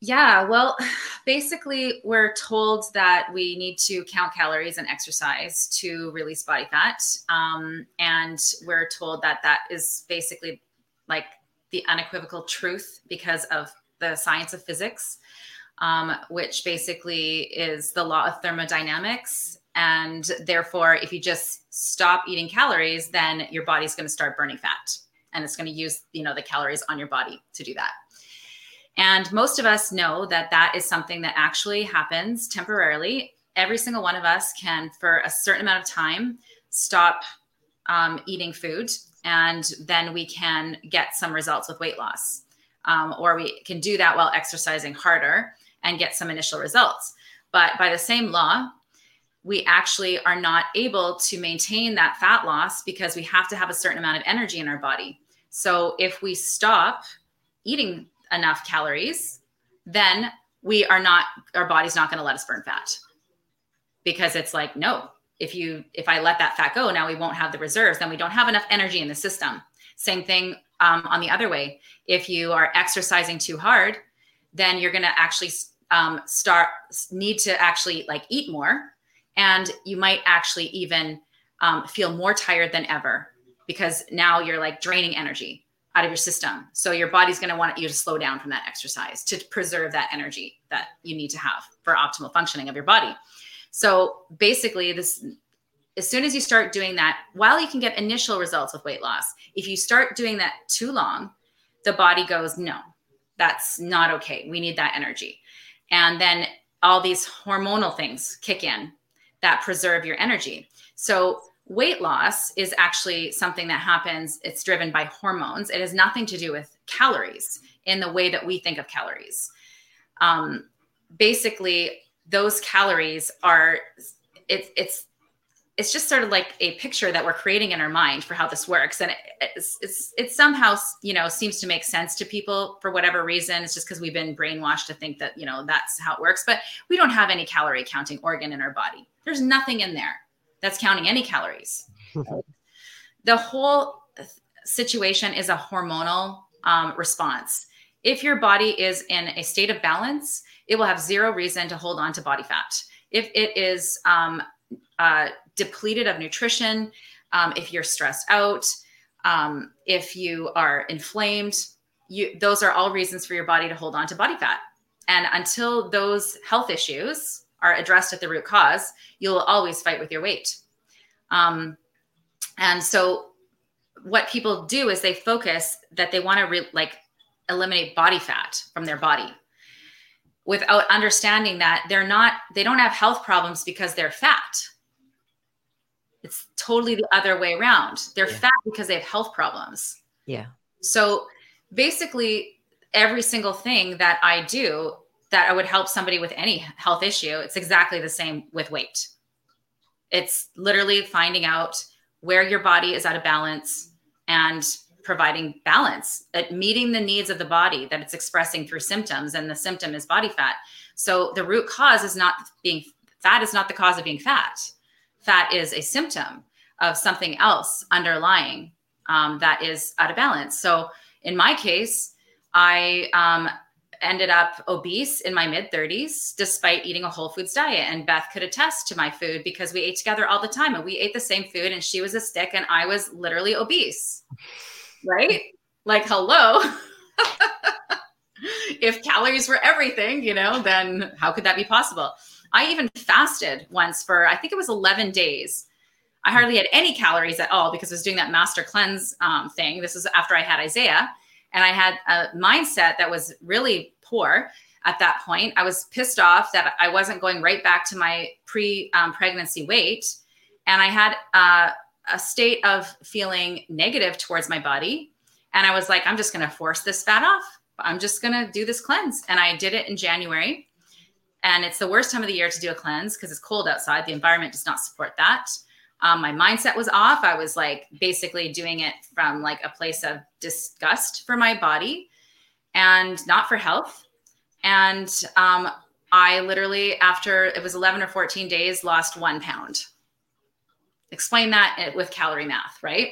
Yeah, well, basically, we're told that we need to count calories and exercise to release body fat. Um, and we're told that that is basically like the unequivocal truth because of the science of physics, um, which basically is the law of thermodynamics. And therefore, if you just stop eating calories, then your body's going to start burning fat and it's going to use, you know, the calories on your body to do that. And most of us know that that is something that actually happens temporarily. Every single one of us can, for a certain amount of time, stop um, eating food, and then we can get some results with weight loss. Um, or we can do that while exercising harder and get some initial results. But by the same law, we actually are not able to maintain that fat loss because we have to have a certain amount of energy in our body. So if we stop eating enough calories, then we are not, our body's not going to let us burn fat because it's like, no, if you, if I let that fat go, now we won't have the reserves, then we don't have enough energy in the system. Same thing um, on the other way. If you are exercising too hard, then you're going to actually um, start need to actually like eat more and you might actually even um, feel more tired than ever because now you're like draining energy out of your system. So your body's going to want you to slow down from that exercise to preserve that energy that you need to have for optimal functioning of your body. So basically this as soon as you start doing that while you can get initial results with weight loss if you start doing that too long the body goes no that's not okay. We need that energy. And then all these hormonal things kick in that preserve your energy. So, weight loss is actually something that happens, it's driven by hormones. It has nothing to do with calories in the way that we think of calories. Um, basically, those calories are, it, it's it's just sort of like a picture that we're creating in our mind for how this works. And it, it's, it's it somehow you know seems to make sense to people for whatever reason. It's just because we've been brainwashed to think that you know that's how it works. But we don't have any calorie counting organ in our body. There's nothing in there that's counting any calories. The whole situation is a hormonal um, response. If your body is in a state of balance it will have zero reason to hold on to body fat. If it is um, uh, depleted of nutrition, um, if you're stressed out, um, if you are inflamed, you, those are all reasons for your body to hold on to body fat. And until those health issues are addressed at the root cause, you'll always fight with your weight. Um, and so, what people do is they focus that they want to re- like eliminate body fat from their body without understanding that they're not they don't have health problems because they're fat it's totally the other way around. They're yeah. fat because they have health problems. Yeah. So basically, every single thing that I do that I would help somebody with any health issue, it's exactly the same with weight. It's literally finding out where your body is out of balance and providing balance at meeting the needs of the body that it's expressing through symptoms and the symptom is body fat so the root cause is not being fat is not the cause of being fat fat is a symptom of something else underlying um, that is out of balance. So in my case, I um, ended up obese in my mid 30s despite eating a whole foods diet. And Beth could attest to my food because we ate together all the time and we ate the same food and she was a stick and I was literally obese. Right? Like, hello. if calories were everything, you know, then how could that be possible? I even fasted once for, I think it was 11 days. I hardly had any calories at all because I was doing that master cleanse um, thing. This was after I had Isaiah. And I had a mindset that was really poor at that point. I was pissed off that I wasn't going right back to my pre um, pregnancy weight. And I had uh, a state of feeling negative towards my body. And I was like, I'm just going to force this fat off. I'm just going to do this cleanse. And I did it in January and it's the worst time of the year to do a cleanse because it's cold outside. The environment does not support that. Um, my mindset was off. I was like basically doing it from like a place of disgust for my body and not for health. And um, I literally, after it was 11 or 14 days, lost one pound. Explain that with calorie math, right?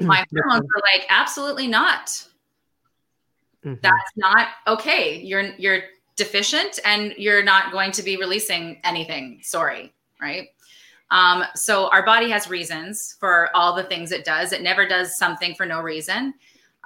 My hormones were like, absolutely not. Mm-hmm. That's not okay. You're you're deficient and you're not going to be releasing anything. Sorry, right? Um, so our body has reasons for all the things it does. It never does something for no reason.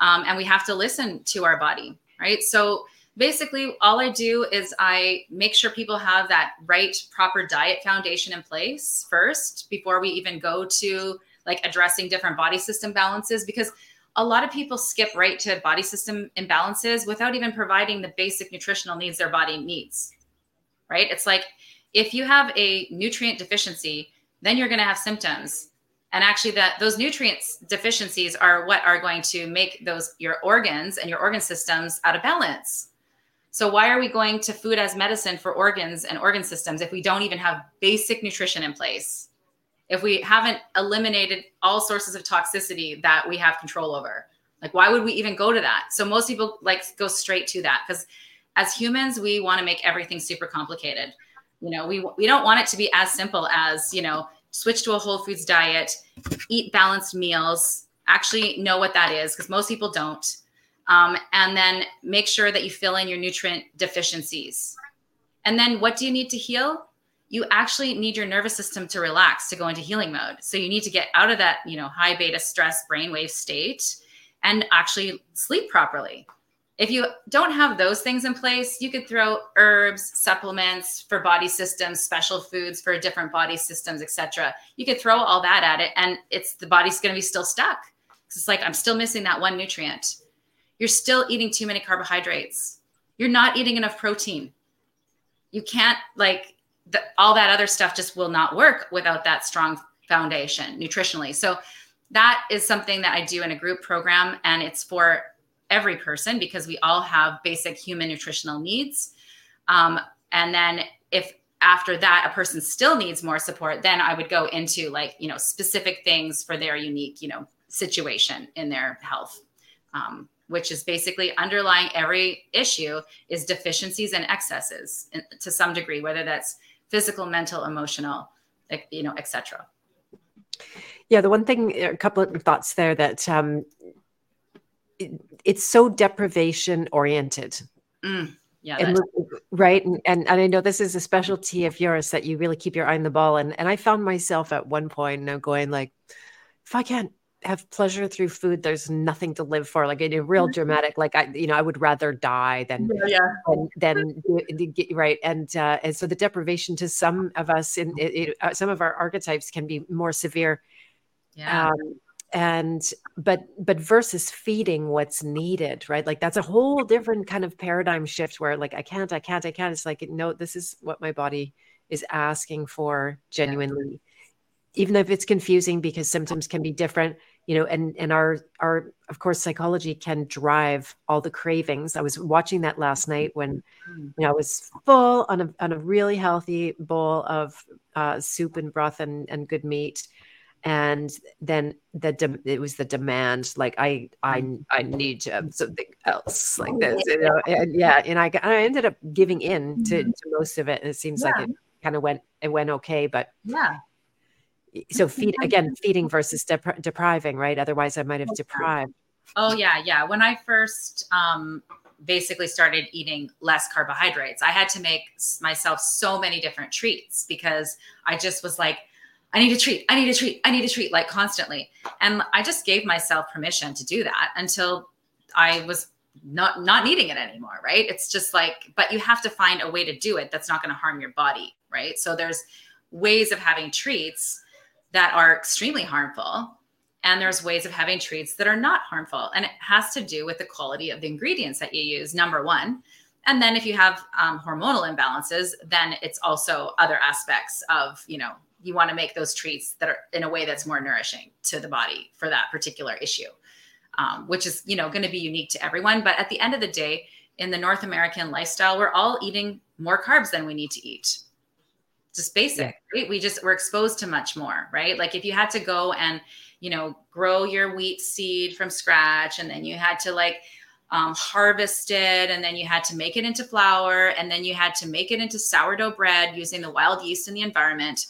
Um, and we have to listen to our body, right? So basically, all I do is I make sure people have that right, proper diet foundation in place first before we even go to like addressing different body system balances because a lot of people skip right to body system imbalances without even providing the basic nutritional needs their body needs. Right? It's like if you have a nutrient deficiency, then you're going to have symptoms. And actually that those nutrients deficiencies are what are going to make those your organs and your organ systems out of balance. So why are we going to food as medicine for organs and organ systems if we don't even have basic nutrition in place? if we haven't eliminated all sources of toxicity that we have control over like why would we even go to that so most people like go straight to that because as humans we want to make everything super complicated you know we we don't want it to be as simple as you know switch to a whole foods diet eat balanced meals actually know what that is because most people don't Um, and then make sure that you fill in your nutrient deficiencies. And then what do you need to heal? You actually need your nervous system to relax to go into healing mode. So you need to get out of that, you know, high beta stress brainwave state and actually sleep properly. If you don't have those things in place, you could throw herbs, supplements for body systems, special foods for different body systems, etc. You could throw all that at it and it's the body's going to be still stuck. It's like I'm still missing that one nutrient you're still eating too many carbohydrates. You're not eating enough protein. You can't like the, all that other stuff just will not work without that strong foundation nutritionally. So that is something that I do in a group program and it's for every person because we all have basic human nutritional needs. Um, and then if after that a person still needs more support, then I would go into like, you know, specific things for their unique, you know, situation in their health. Um, which is basically underlying every issue is deficiencies and excesses to some degree whether that's physical mental emotional you know etc yeah the one thing a couple of thoughts there that um, it, it's so deprivation oriented. Mm, yeah and, right? And, and and i know this is a specialty of yours that you really keep your eye on the ball. And and i found myself at one point now going like if i can't have pleasure through food there's nothing to live for. Like in a real mm-hmm. dramatic like i you know i would rather die than yeah, than, than right? And uh and so the deprivation to some of us in it, it, uh, some of our archetypes can be more severe. Yeah. Um, and but but versus feeding what's needed right? Like that's a whole different kind of paradigm shift where like i can't i can't i can't. It's like no this is what my body is asking for genuinely. Yeah. even if it's confusing because symptoms can be different you know and and our our of course psychology can drive all the cravings. I was watching that last night when mm. you know i was full on a, on a really healthy bowl of uh, soup and broth and, and good meat and then the de- it was the demand like i i i need to have something else like this you know and yeah and i i ended up giving in to, mm-hmm. to most of it and it seems yeah. like it kind of went it went okay but yeah. so feed again feeding versus dep- depriving right? Otherwise i might have deprived. Oh yeah yeah. When i first um basically started eating less carbohydrates i had to make myself so many different treats because i just was like i need a treat i need a treat i need a treat like constantly. And i just gave myself permission to do that until i was not not needing it anymore right? It's just like but you have to find a way to do it that's not going to harm your body right? So there's ways of having treats that are extremely harmful and there's ways of having treats that are not harmful. And it has to do with the quality of the ingredients that you use number one. And then if you have um, hormonal imbalances then it's also other aspects of you know you want to make those treats that are in a way that's more nourishing to the body for that particular issue um, which is you know going to be unique to everyone. But at the end of the day in the north american lifestyle we're all eating more carbs than we need to eat. Just basic yeah. right? We just we're exposed to much more right? Like if you had to go and you know grow your wheat seed from scratch and then you had to like um, harvest it and then you had to make it into flour and then you had to make it into sourdough bread using the wild yeast in the environment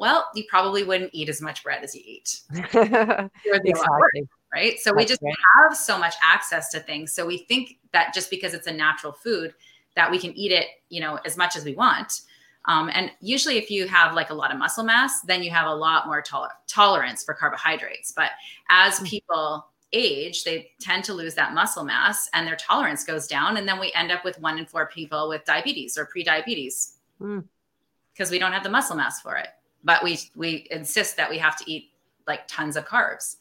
well you probably wouldn't eat as much bread as you eat exactly. right so That's we just right. have so much access to things so we think that just because it's a natural food that we can eat it you know as much as we want um, and usually, if you have like a lot of muscle mass, then you have a lot more toler- tolerance for carbohydrates. But as hmm. people age, they tend to lose that muscle mass and their tolerance goes down. And then we end up with one in four people with diabetes or pre-diabetes because mm. we don't have the muscle mass for it. But we we insist that we have to eat like tons of carbs.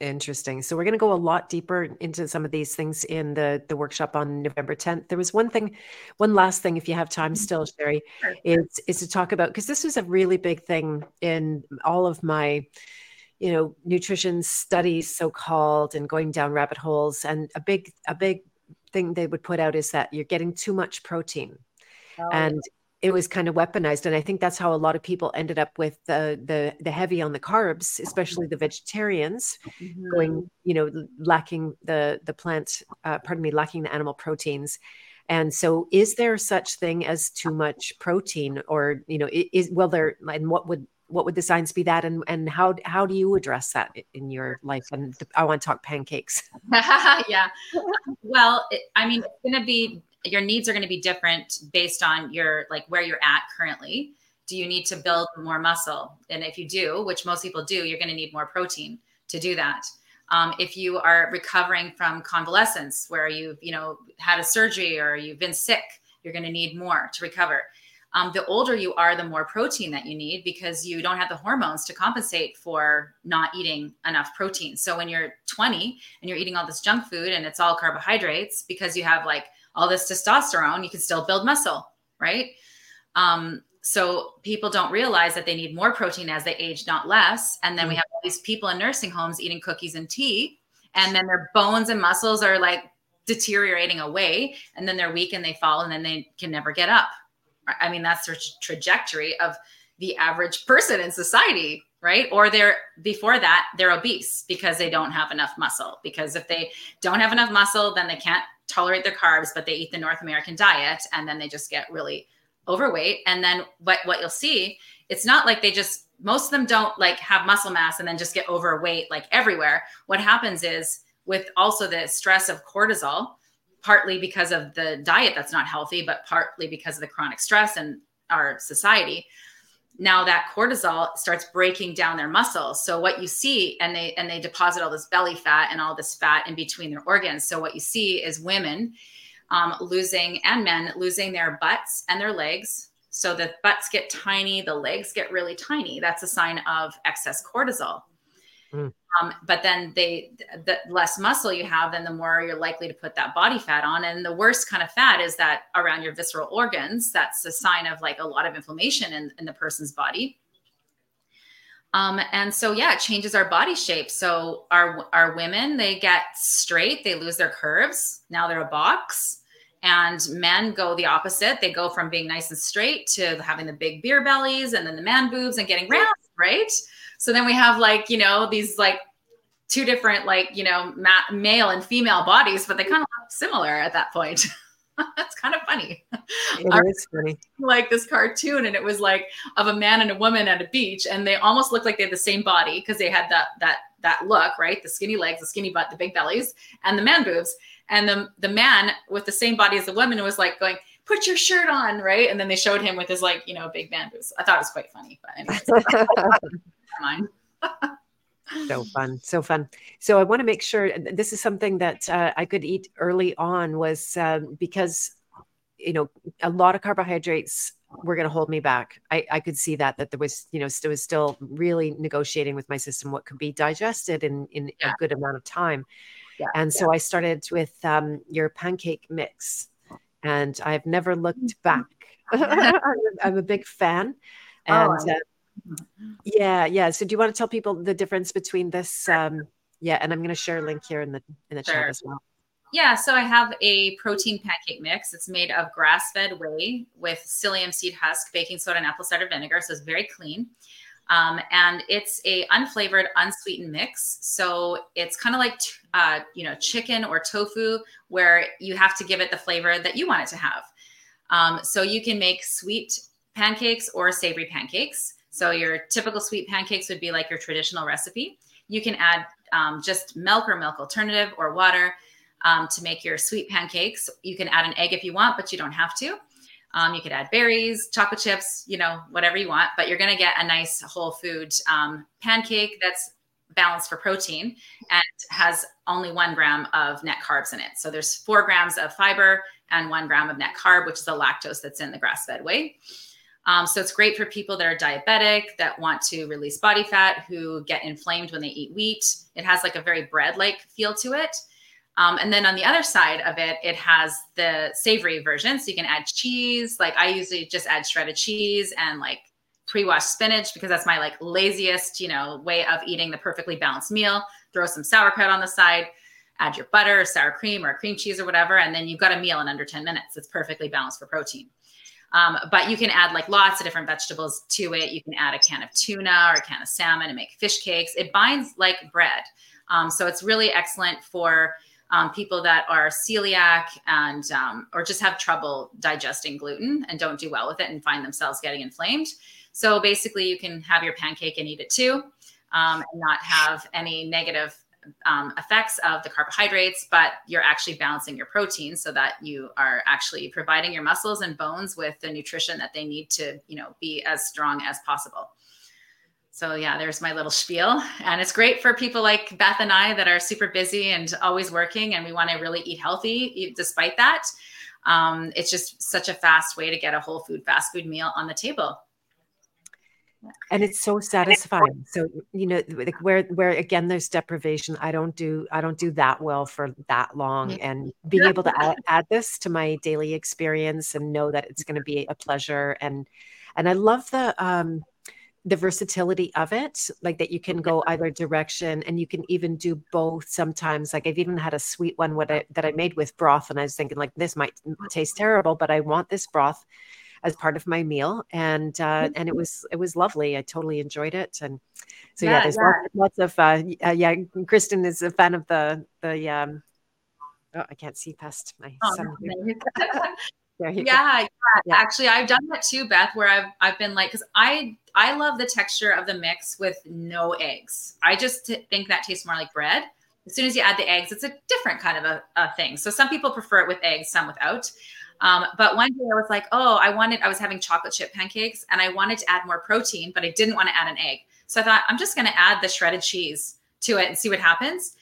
Interesting. So we're going to go a lot deeper into some of these things in the the workshop on November 10th. There was one thing, one last thing, if you have time mm-hmm. still, Sherry, is is to talk about because this was a really big thing in all of my, you know, nutrition studies, so called, and going down rabbit holes. And a big a big thing they would put out is that you're getting too much protein. Oh. And it was kind of weaponized and i think that's how a lot of people ended up with the the, the heavy on the carbs especially the vegetarians mm-hmm. going you know lacking the the plant uh, pardon me lacking the animal proteins. And so is there such thing as too much protein or you know is well there and what would what would the signs be that and and how how do you address that in your life? And i want to talk pancakes. Yeah. Well it, i mean it's going to be your needs are going to be different based on your like where you're at currently. Do you need to build more muscle? And if you do which most people do you're going to need more protein to do that. Um, if you are recovering from convalescence where you've you know had a surgery or you've been sick you're going to need more to recover. Um, the older you are, the more protein that you need because you don't have the hormones to compensate for not eating enough protein. So when you're 20 and you're eating all this junk food and it's all carbohydrates because you have like all this testosterone, you can still build muscle, right? Um, so people don't realize that they need more protein as they age, not less. And then we mm. have all these people in nursing homes eating cookies and tea, and then their bones and muscles are like deteriorating away, and then they're weak and they fall, and then they can never get up. I mean, that's the trajectory of the average person in society, right? Or they're before that, they're obese because they don't have enough muscle. Because if they don't have enough muscle, then they can't tolerate their carbs, but they eat the North American diet and then they just get really overweight. And then what what you'll see, it's not like they just most of them don't like have muscle mass and then just get overweight like everywhere. What happens is with also the stress of cortisol, partly because of the diet that's not healthy, but partly because of the chronic stress in our society. Now that cortisol starts breaking down their muscles. So what you see, and they and they deposit all this belly fat and all this fat in between their organs. So what you see is women um, losing and men losing their butts and their legs. So the butts get tiny, the legs get really tiny. That's a sign of excess cortisol. Mm. Um, but then they, the less muscle you have, then the more you're likely to put that body fat on. And the worst kind of fat is that around your visceral organs. That's a sign of like a lot of inflammation in, in the person's body. Um, and so, yeah, it changes our body shape. So our, our women, they get straight, they lose their curves. Now they're a box. And men go the opposite. They go from being nice and straight to having the big beer bellies and then the man boobs and getting round, right? So then we have like, you know, these like two different like, you know, ma- male and female bodies, but they kind of look similar at that point. That's kind of funny. It is funny. Like this cartoon, and it was like of a man and a woman at a beach, and they almost looked like they had the same body because they had that that that look, right? The skinny legs, the skinny butt, the big bellies, and the man boobs. And the the man with the same body as the woman was like going, "Put your shirt on," right? And then they showed him with his like you know big man boobs. I thought it was quite funny, but anyways. mine. so fun so fun so i want to make sure this is something that uh, i could eat early on was um, because you know a lot of carbohydrates were going to hold me back I, I could see that that there was you know still was still really negotiating with my system what could be digested in in yeah. a good amount of time yeah. and so yeah. i started with um, your pancake mix and i've never looked mm-hmm. back I'm, a big fan oh, and oh, yeah, yeah. So do you want to tell people the difference between this? Um, yeah, and I'm going to share a link here in the in the sure. chat as well. Yeah, so I have a protein pancake mix. It's made of grass-fed whey with psyllium seed husk, baking soda, and apple cider vinegar. So it's very clean. Um, and it's a unflavored, unsweetened mix. So it's kind of like uh, you know chicken or tofu, where you have to give it the flavor that you want it to have. Um, so you can make sweet pancakes or savory pancakes. So your typical sweet pancakes would be like your traditional recipe. You can add um, just milk or milk alternative or water um, to make your sweet pancakes. You can add an egg if you want, but you don't have to. Um, you could add berries, chocolate chips, you know, whatever you want, but you're going to get a nice whole food um, pancake that's balanced for protein and has only one gram of net carbs in it. So there's four grams of fiber and one gram of net carb, which is the lactose that's in the grass fed whey. Um, so it's great for people that are diabetic, that want to release body fat, who get inflamed when they eat wheat. It has like a very bread like feel to it. Um, and then on the other side of it, it has the savory version. So you can add cheese. Like I usually just add shredded cheese and like pre-washed spinach because that's my like laziest, you know, way of eating the perfectly balanced meal. Throw some sauerkraut on the side, add your butter, sour cream, or cream cheese or whatever, and then you've got a meal in under 10 minutes. It's perfectly balanced for protein. Um, but you can add like lots of different vegetables to it. You can add a can of tuna or a can of salmon and make fish cakes. It binds like bread. Um, so it's really excellent for um, people that are celiac and um, or just have trouble digesting gluten and don't do well with it and find themselves getting inflamed. So basically, you can have your pancake and eat it too, um, and not have any negative um, effects of the carbohydrates, but you're actually balancing your protein so that you are actually providing your muscles and bones with the nutrition that they need to, you know, be as strong as possible. So yeah, there's my little spiel, and it's great for people like Beth and I that are super busy and always working, and we want to really eat healthy despite that. Um, it's just such a fast way to get a whole food fast food meal on the table and it's so satisfying. So you know like where where again there's deprivation. I don't do i don't do that well for that long. And being able to add, add this to my daily experience and know that it's going to be a pleasure. And and i love the um the versatility of it like that you can go either direction and you can even do both sometimes. Like i've even had a sweet one what I, that i made with broth and i was thinking like this might taste terrible but i want this broth as part of my meal, and uh, and it was it was lovely. I totally enjoyed it, and so yeah, yeah there's yeah. Lots, lots, of uh, uh, yeah. Kristen is a fan of the the um. Oh, I can't see past my oh, son. yeah, yeah, yeah, Actually, I've done that too, Beth. Where I've I've been like, because I I love the texture of the mix with no eggs. I just think that tastes more like bread. As soon as you add the eggs, it's a different kind of a, a thing. So some people prefer it with eggs, some without. Um, but one day I was like, oh, I wanted, I was having chocolate chip pancakes and I wanted to add more protein, but I didn't want to add an egg. So I thought, I'm just going to add the shredded cheese to it and see what happens.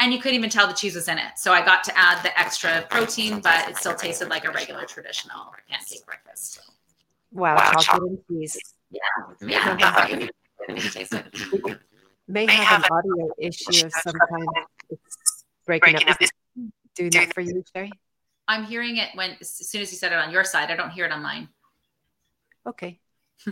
And you couldn't even tell the cheese was in it. So I got to add the extra protein, but it still tasted like a regular traditional pancake breakfast. So. Wow, wow, chocolate and cheese. Yeah. yeah. May have an audio issue of some kind. It's breaking, breaking up. up. Doing that for you, Sherry? I'm hearing it when as soon as you said it on your side. I don't hear it on mine. Okay.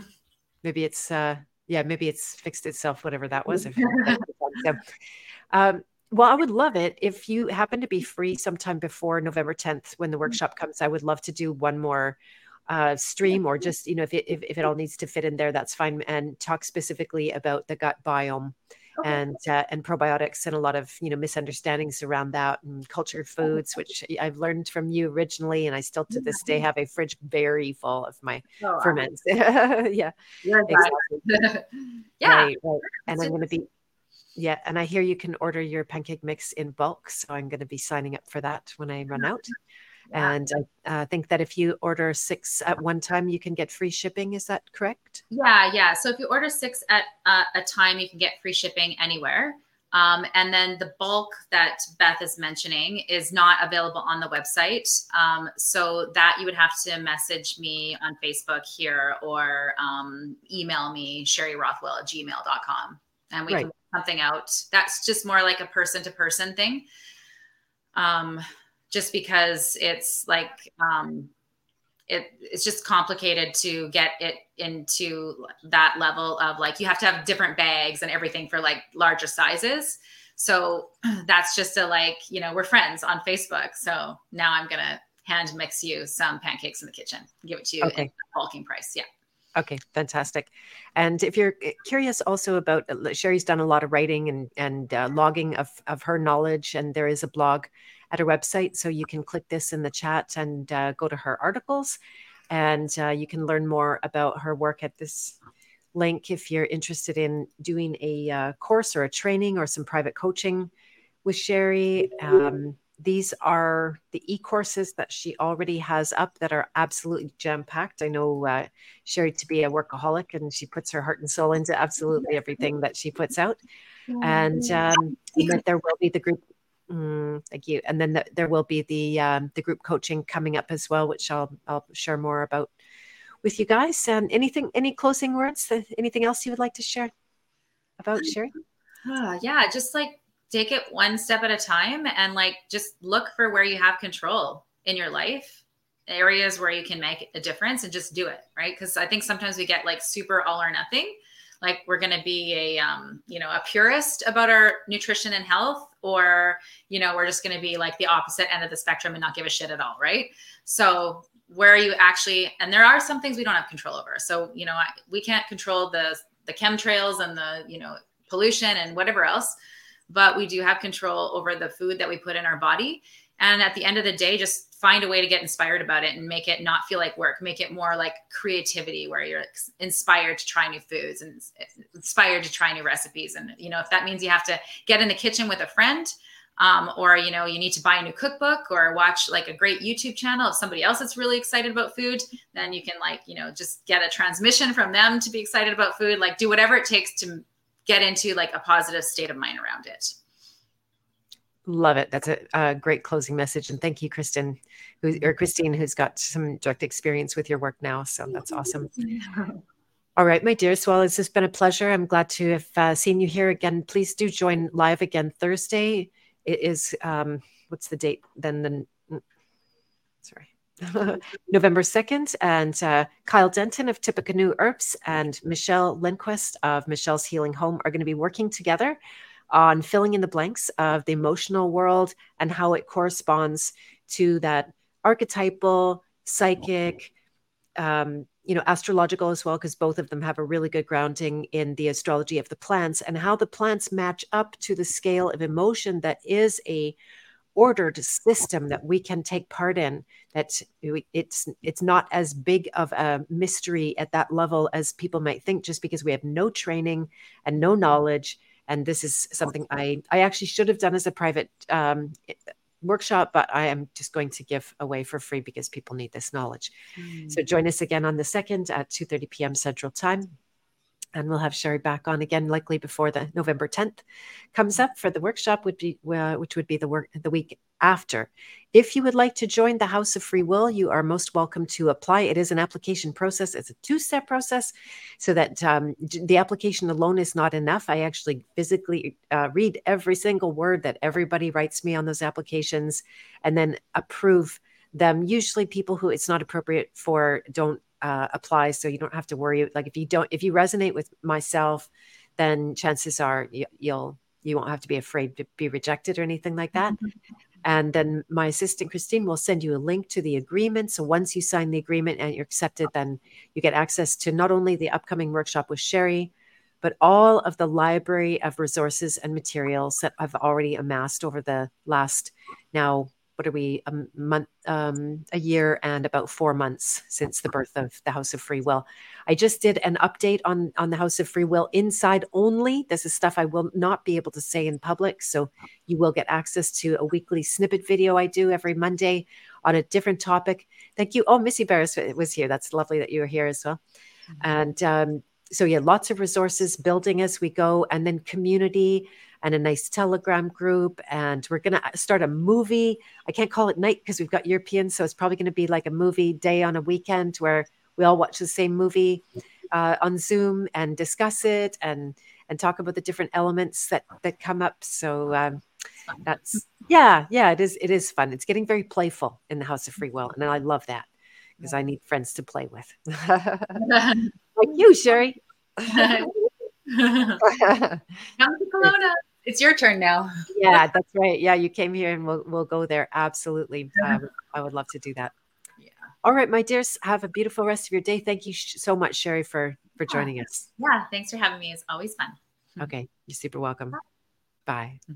maybe it's uh yeah, maybe it's fixed itself, whatever that was. so, um, well, I would love it if you happen to be free sometime before November 10th when the mm-hmm. workshop comes. I would love to do one more uh, stream or just, you know, if it, if, if it all needs to fit in there, that's fine. And talk specifically about the gut biome and uh, and probiotics and a lot of you know misunderstandings around that and cultured oh, foods which i've learned from you originally and i still to this day have a fridge very full of my oh, ferments. Yeah exactly. yeah. Right, right. and i'm going to be yeah and i hear you can order your pancake mix in bulk so i'm going to be signing up for that when i run out and I uh, think that if you order six at one time, you can get free shipping. Is that correct? Yeah, yeah. So if you order six at uh, a time, you can get free shipping anywhere. Um, and then the bulk that Beth is mentioning is not available on the website. Um, so that you would have to message me on Facebook here or um, email me, Sherry Rothwell at gmail.com. And we right. can work something out. That's just more like a person to person thing. Um, just because it's like um, it, it's just complicated to get it into that level of like you have to have different bags and everything for like larger sizes. So that's just a like you know we're friends on facebook. So now i'm gonna hand mix you some pancakes in the kitchen give it to you okay. bulking price. Yeah. Okay, fantastic. And if you're curious also about uh, Sherry's done a lot of writing and and uh, logging of of her knowledge, and there is a blog at her website. So you can click this in the chat and uh, go to her articles, and uh, you can learn more about her work at this link if you're interested in doing a uh, course or a training or some private coaching with Sherry. Um, these are the e-courses that she already has up that are absolutely jam-packed. I know uh, Sherry to be a workaholic and she puts her heart and soul into absolutely everything that she puts out. And, um, and there will be the group Mm, thank you. And then the, there will be the um, the group coaching coming up as well, which I'll I'll share more about with you guys. And anything, any closing words? Anything else you would like to share about sharing? Uh, yeah, just like take it one step at a time, and like just look for where you have control in your life, areas where you can make a difference, and just do it. Right? Because I think sometimes we get like super all or nothing like we're going to be a um, you know a purist about our nutrition and health or you know we're just going to be like the opposite end of the spectrum and not give a shit at all right so where are you actually and there are some things we don't have control over so you know we can't control the the chemtrails and the you know pollution and whatever else but we do have control over the food that we put in our body. And at the end of the day, just find a way to get inspired about it and make it not feel like work, make it more like creativity where you're inspired to try new foods and inspired to try new recipes. And, you know, if that means you have to get in the kitchen with a friend, um, or you know you need to buy a new cookbook or watch like a great youtube channel of somebody else that's really excited about food then you can like you know just get a transmission from them to be excited about food. Like do whatever it takes to get into like a positive state of mind around it Love it. That's a, a, great closing message, and thank you, Kristen, who, or Christine, who's got some direct experience with your work now. So that's awesome. All right, my dearest. Well, it's just been a pleasure. I'm glad to have uh, seen you here again. Please do join live again Thursday. It is um, what's the date? Then the mm, sorry. November 2nd, and uh, Kyle Denton of Tippecanoe Herbs and Michelle Lindquist of Michelle's Healing Home are going to be working together on filling in the blanks of the emotional world and how it corresponds to that archetypal, psychic, um, you know, astrological as well, because both of them have a really good grounding in the astrology of the plants and how the plants match up to the scale of emotion that is a ordered system that we can take part in that it's it's not as big of a mystery at that level as people might think just because we have no training and no knowledge and this is something I I actually should have done as a private um, workshop, but I am just going to give away for free because people need this knowledge. Mm. So join us again on the second at 2:30 p.m. Central Time and we'll have Sherry back on again, likely before the November 10th comes up for the workshop, would be uh, which would be the work the week after. If you would like to join the House of Free Will, you are most welcome to apply. It is an application process; it's a two-step process, so that um, the application alone is not enough. I actually physically uh, read every single word that everybody writes me on those applications, and then approve them. Usually, people who it's not appropriate for don't uh, applies so you don't have to worry like if you don't if you resonate with myself then chances are you, you'll you won't have to be afraid to be rejected or anything like that mm-hmm. And then my assistant christine will send you a link to the agreement. So once you sign the agreement and you're accepted then you get access to not only the upcoming workshop with sherry but all of the library of resources and materials that i've already amassed over the last now what are we a month um, a year and about four months since the birth of the house of free will. I just did an update on on the house of free will inside only. This is stuff i will not be able to say in public so you will get access to a weekly snippet video i do every monday on a different topic. Thank you. Oh missy barris was here. That's lovely that you were here as well. Mm-hmm. and um, so yeah lots of resources building as we go and then community and a nice telegram group and we're going to start a movie. I can't call it night because we've got europeans so it's probably going to be like a movie day on a weekend where we all watch the same movie uh, on zoom and discuss it and and talk about the different elements that that come up. So um, that's yeah yeah it is it is fun. It's getting very playful in the house of free will and i love that because i need friends to play with. Like you sherry. Come to Kelowna it's your turn now. yeah, that's right. Yeah, you came here and we'll we'll go there. Absolutely. Um, I would love to do that. Yeah. All right, my dears, have a beautiful rest of your day. Thank you sh- so much, Sherry, for for joining us. Yeah, thanks for having me. It's always fun. Okay, you're super welcome. Bye. Bye.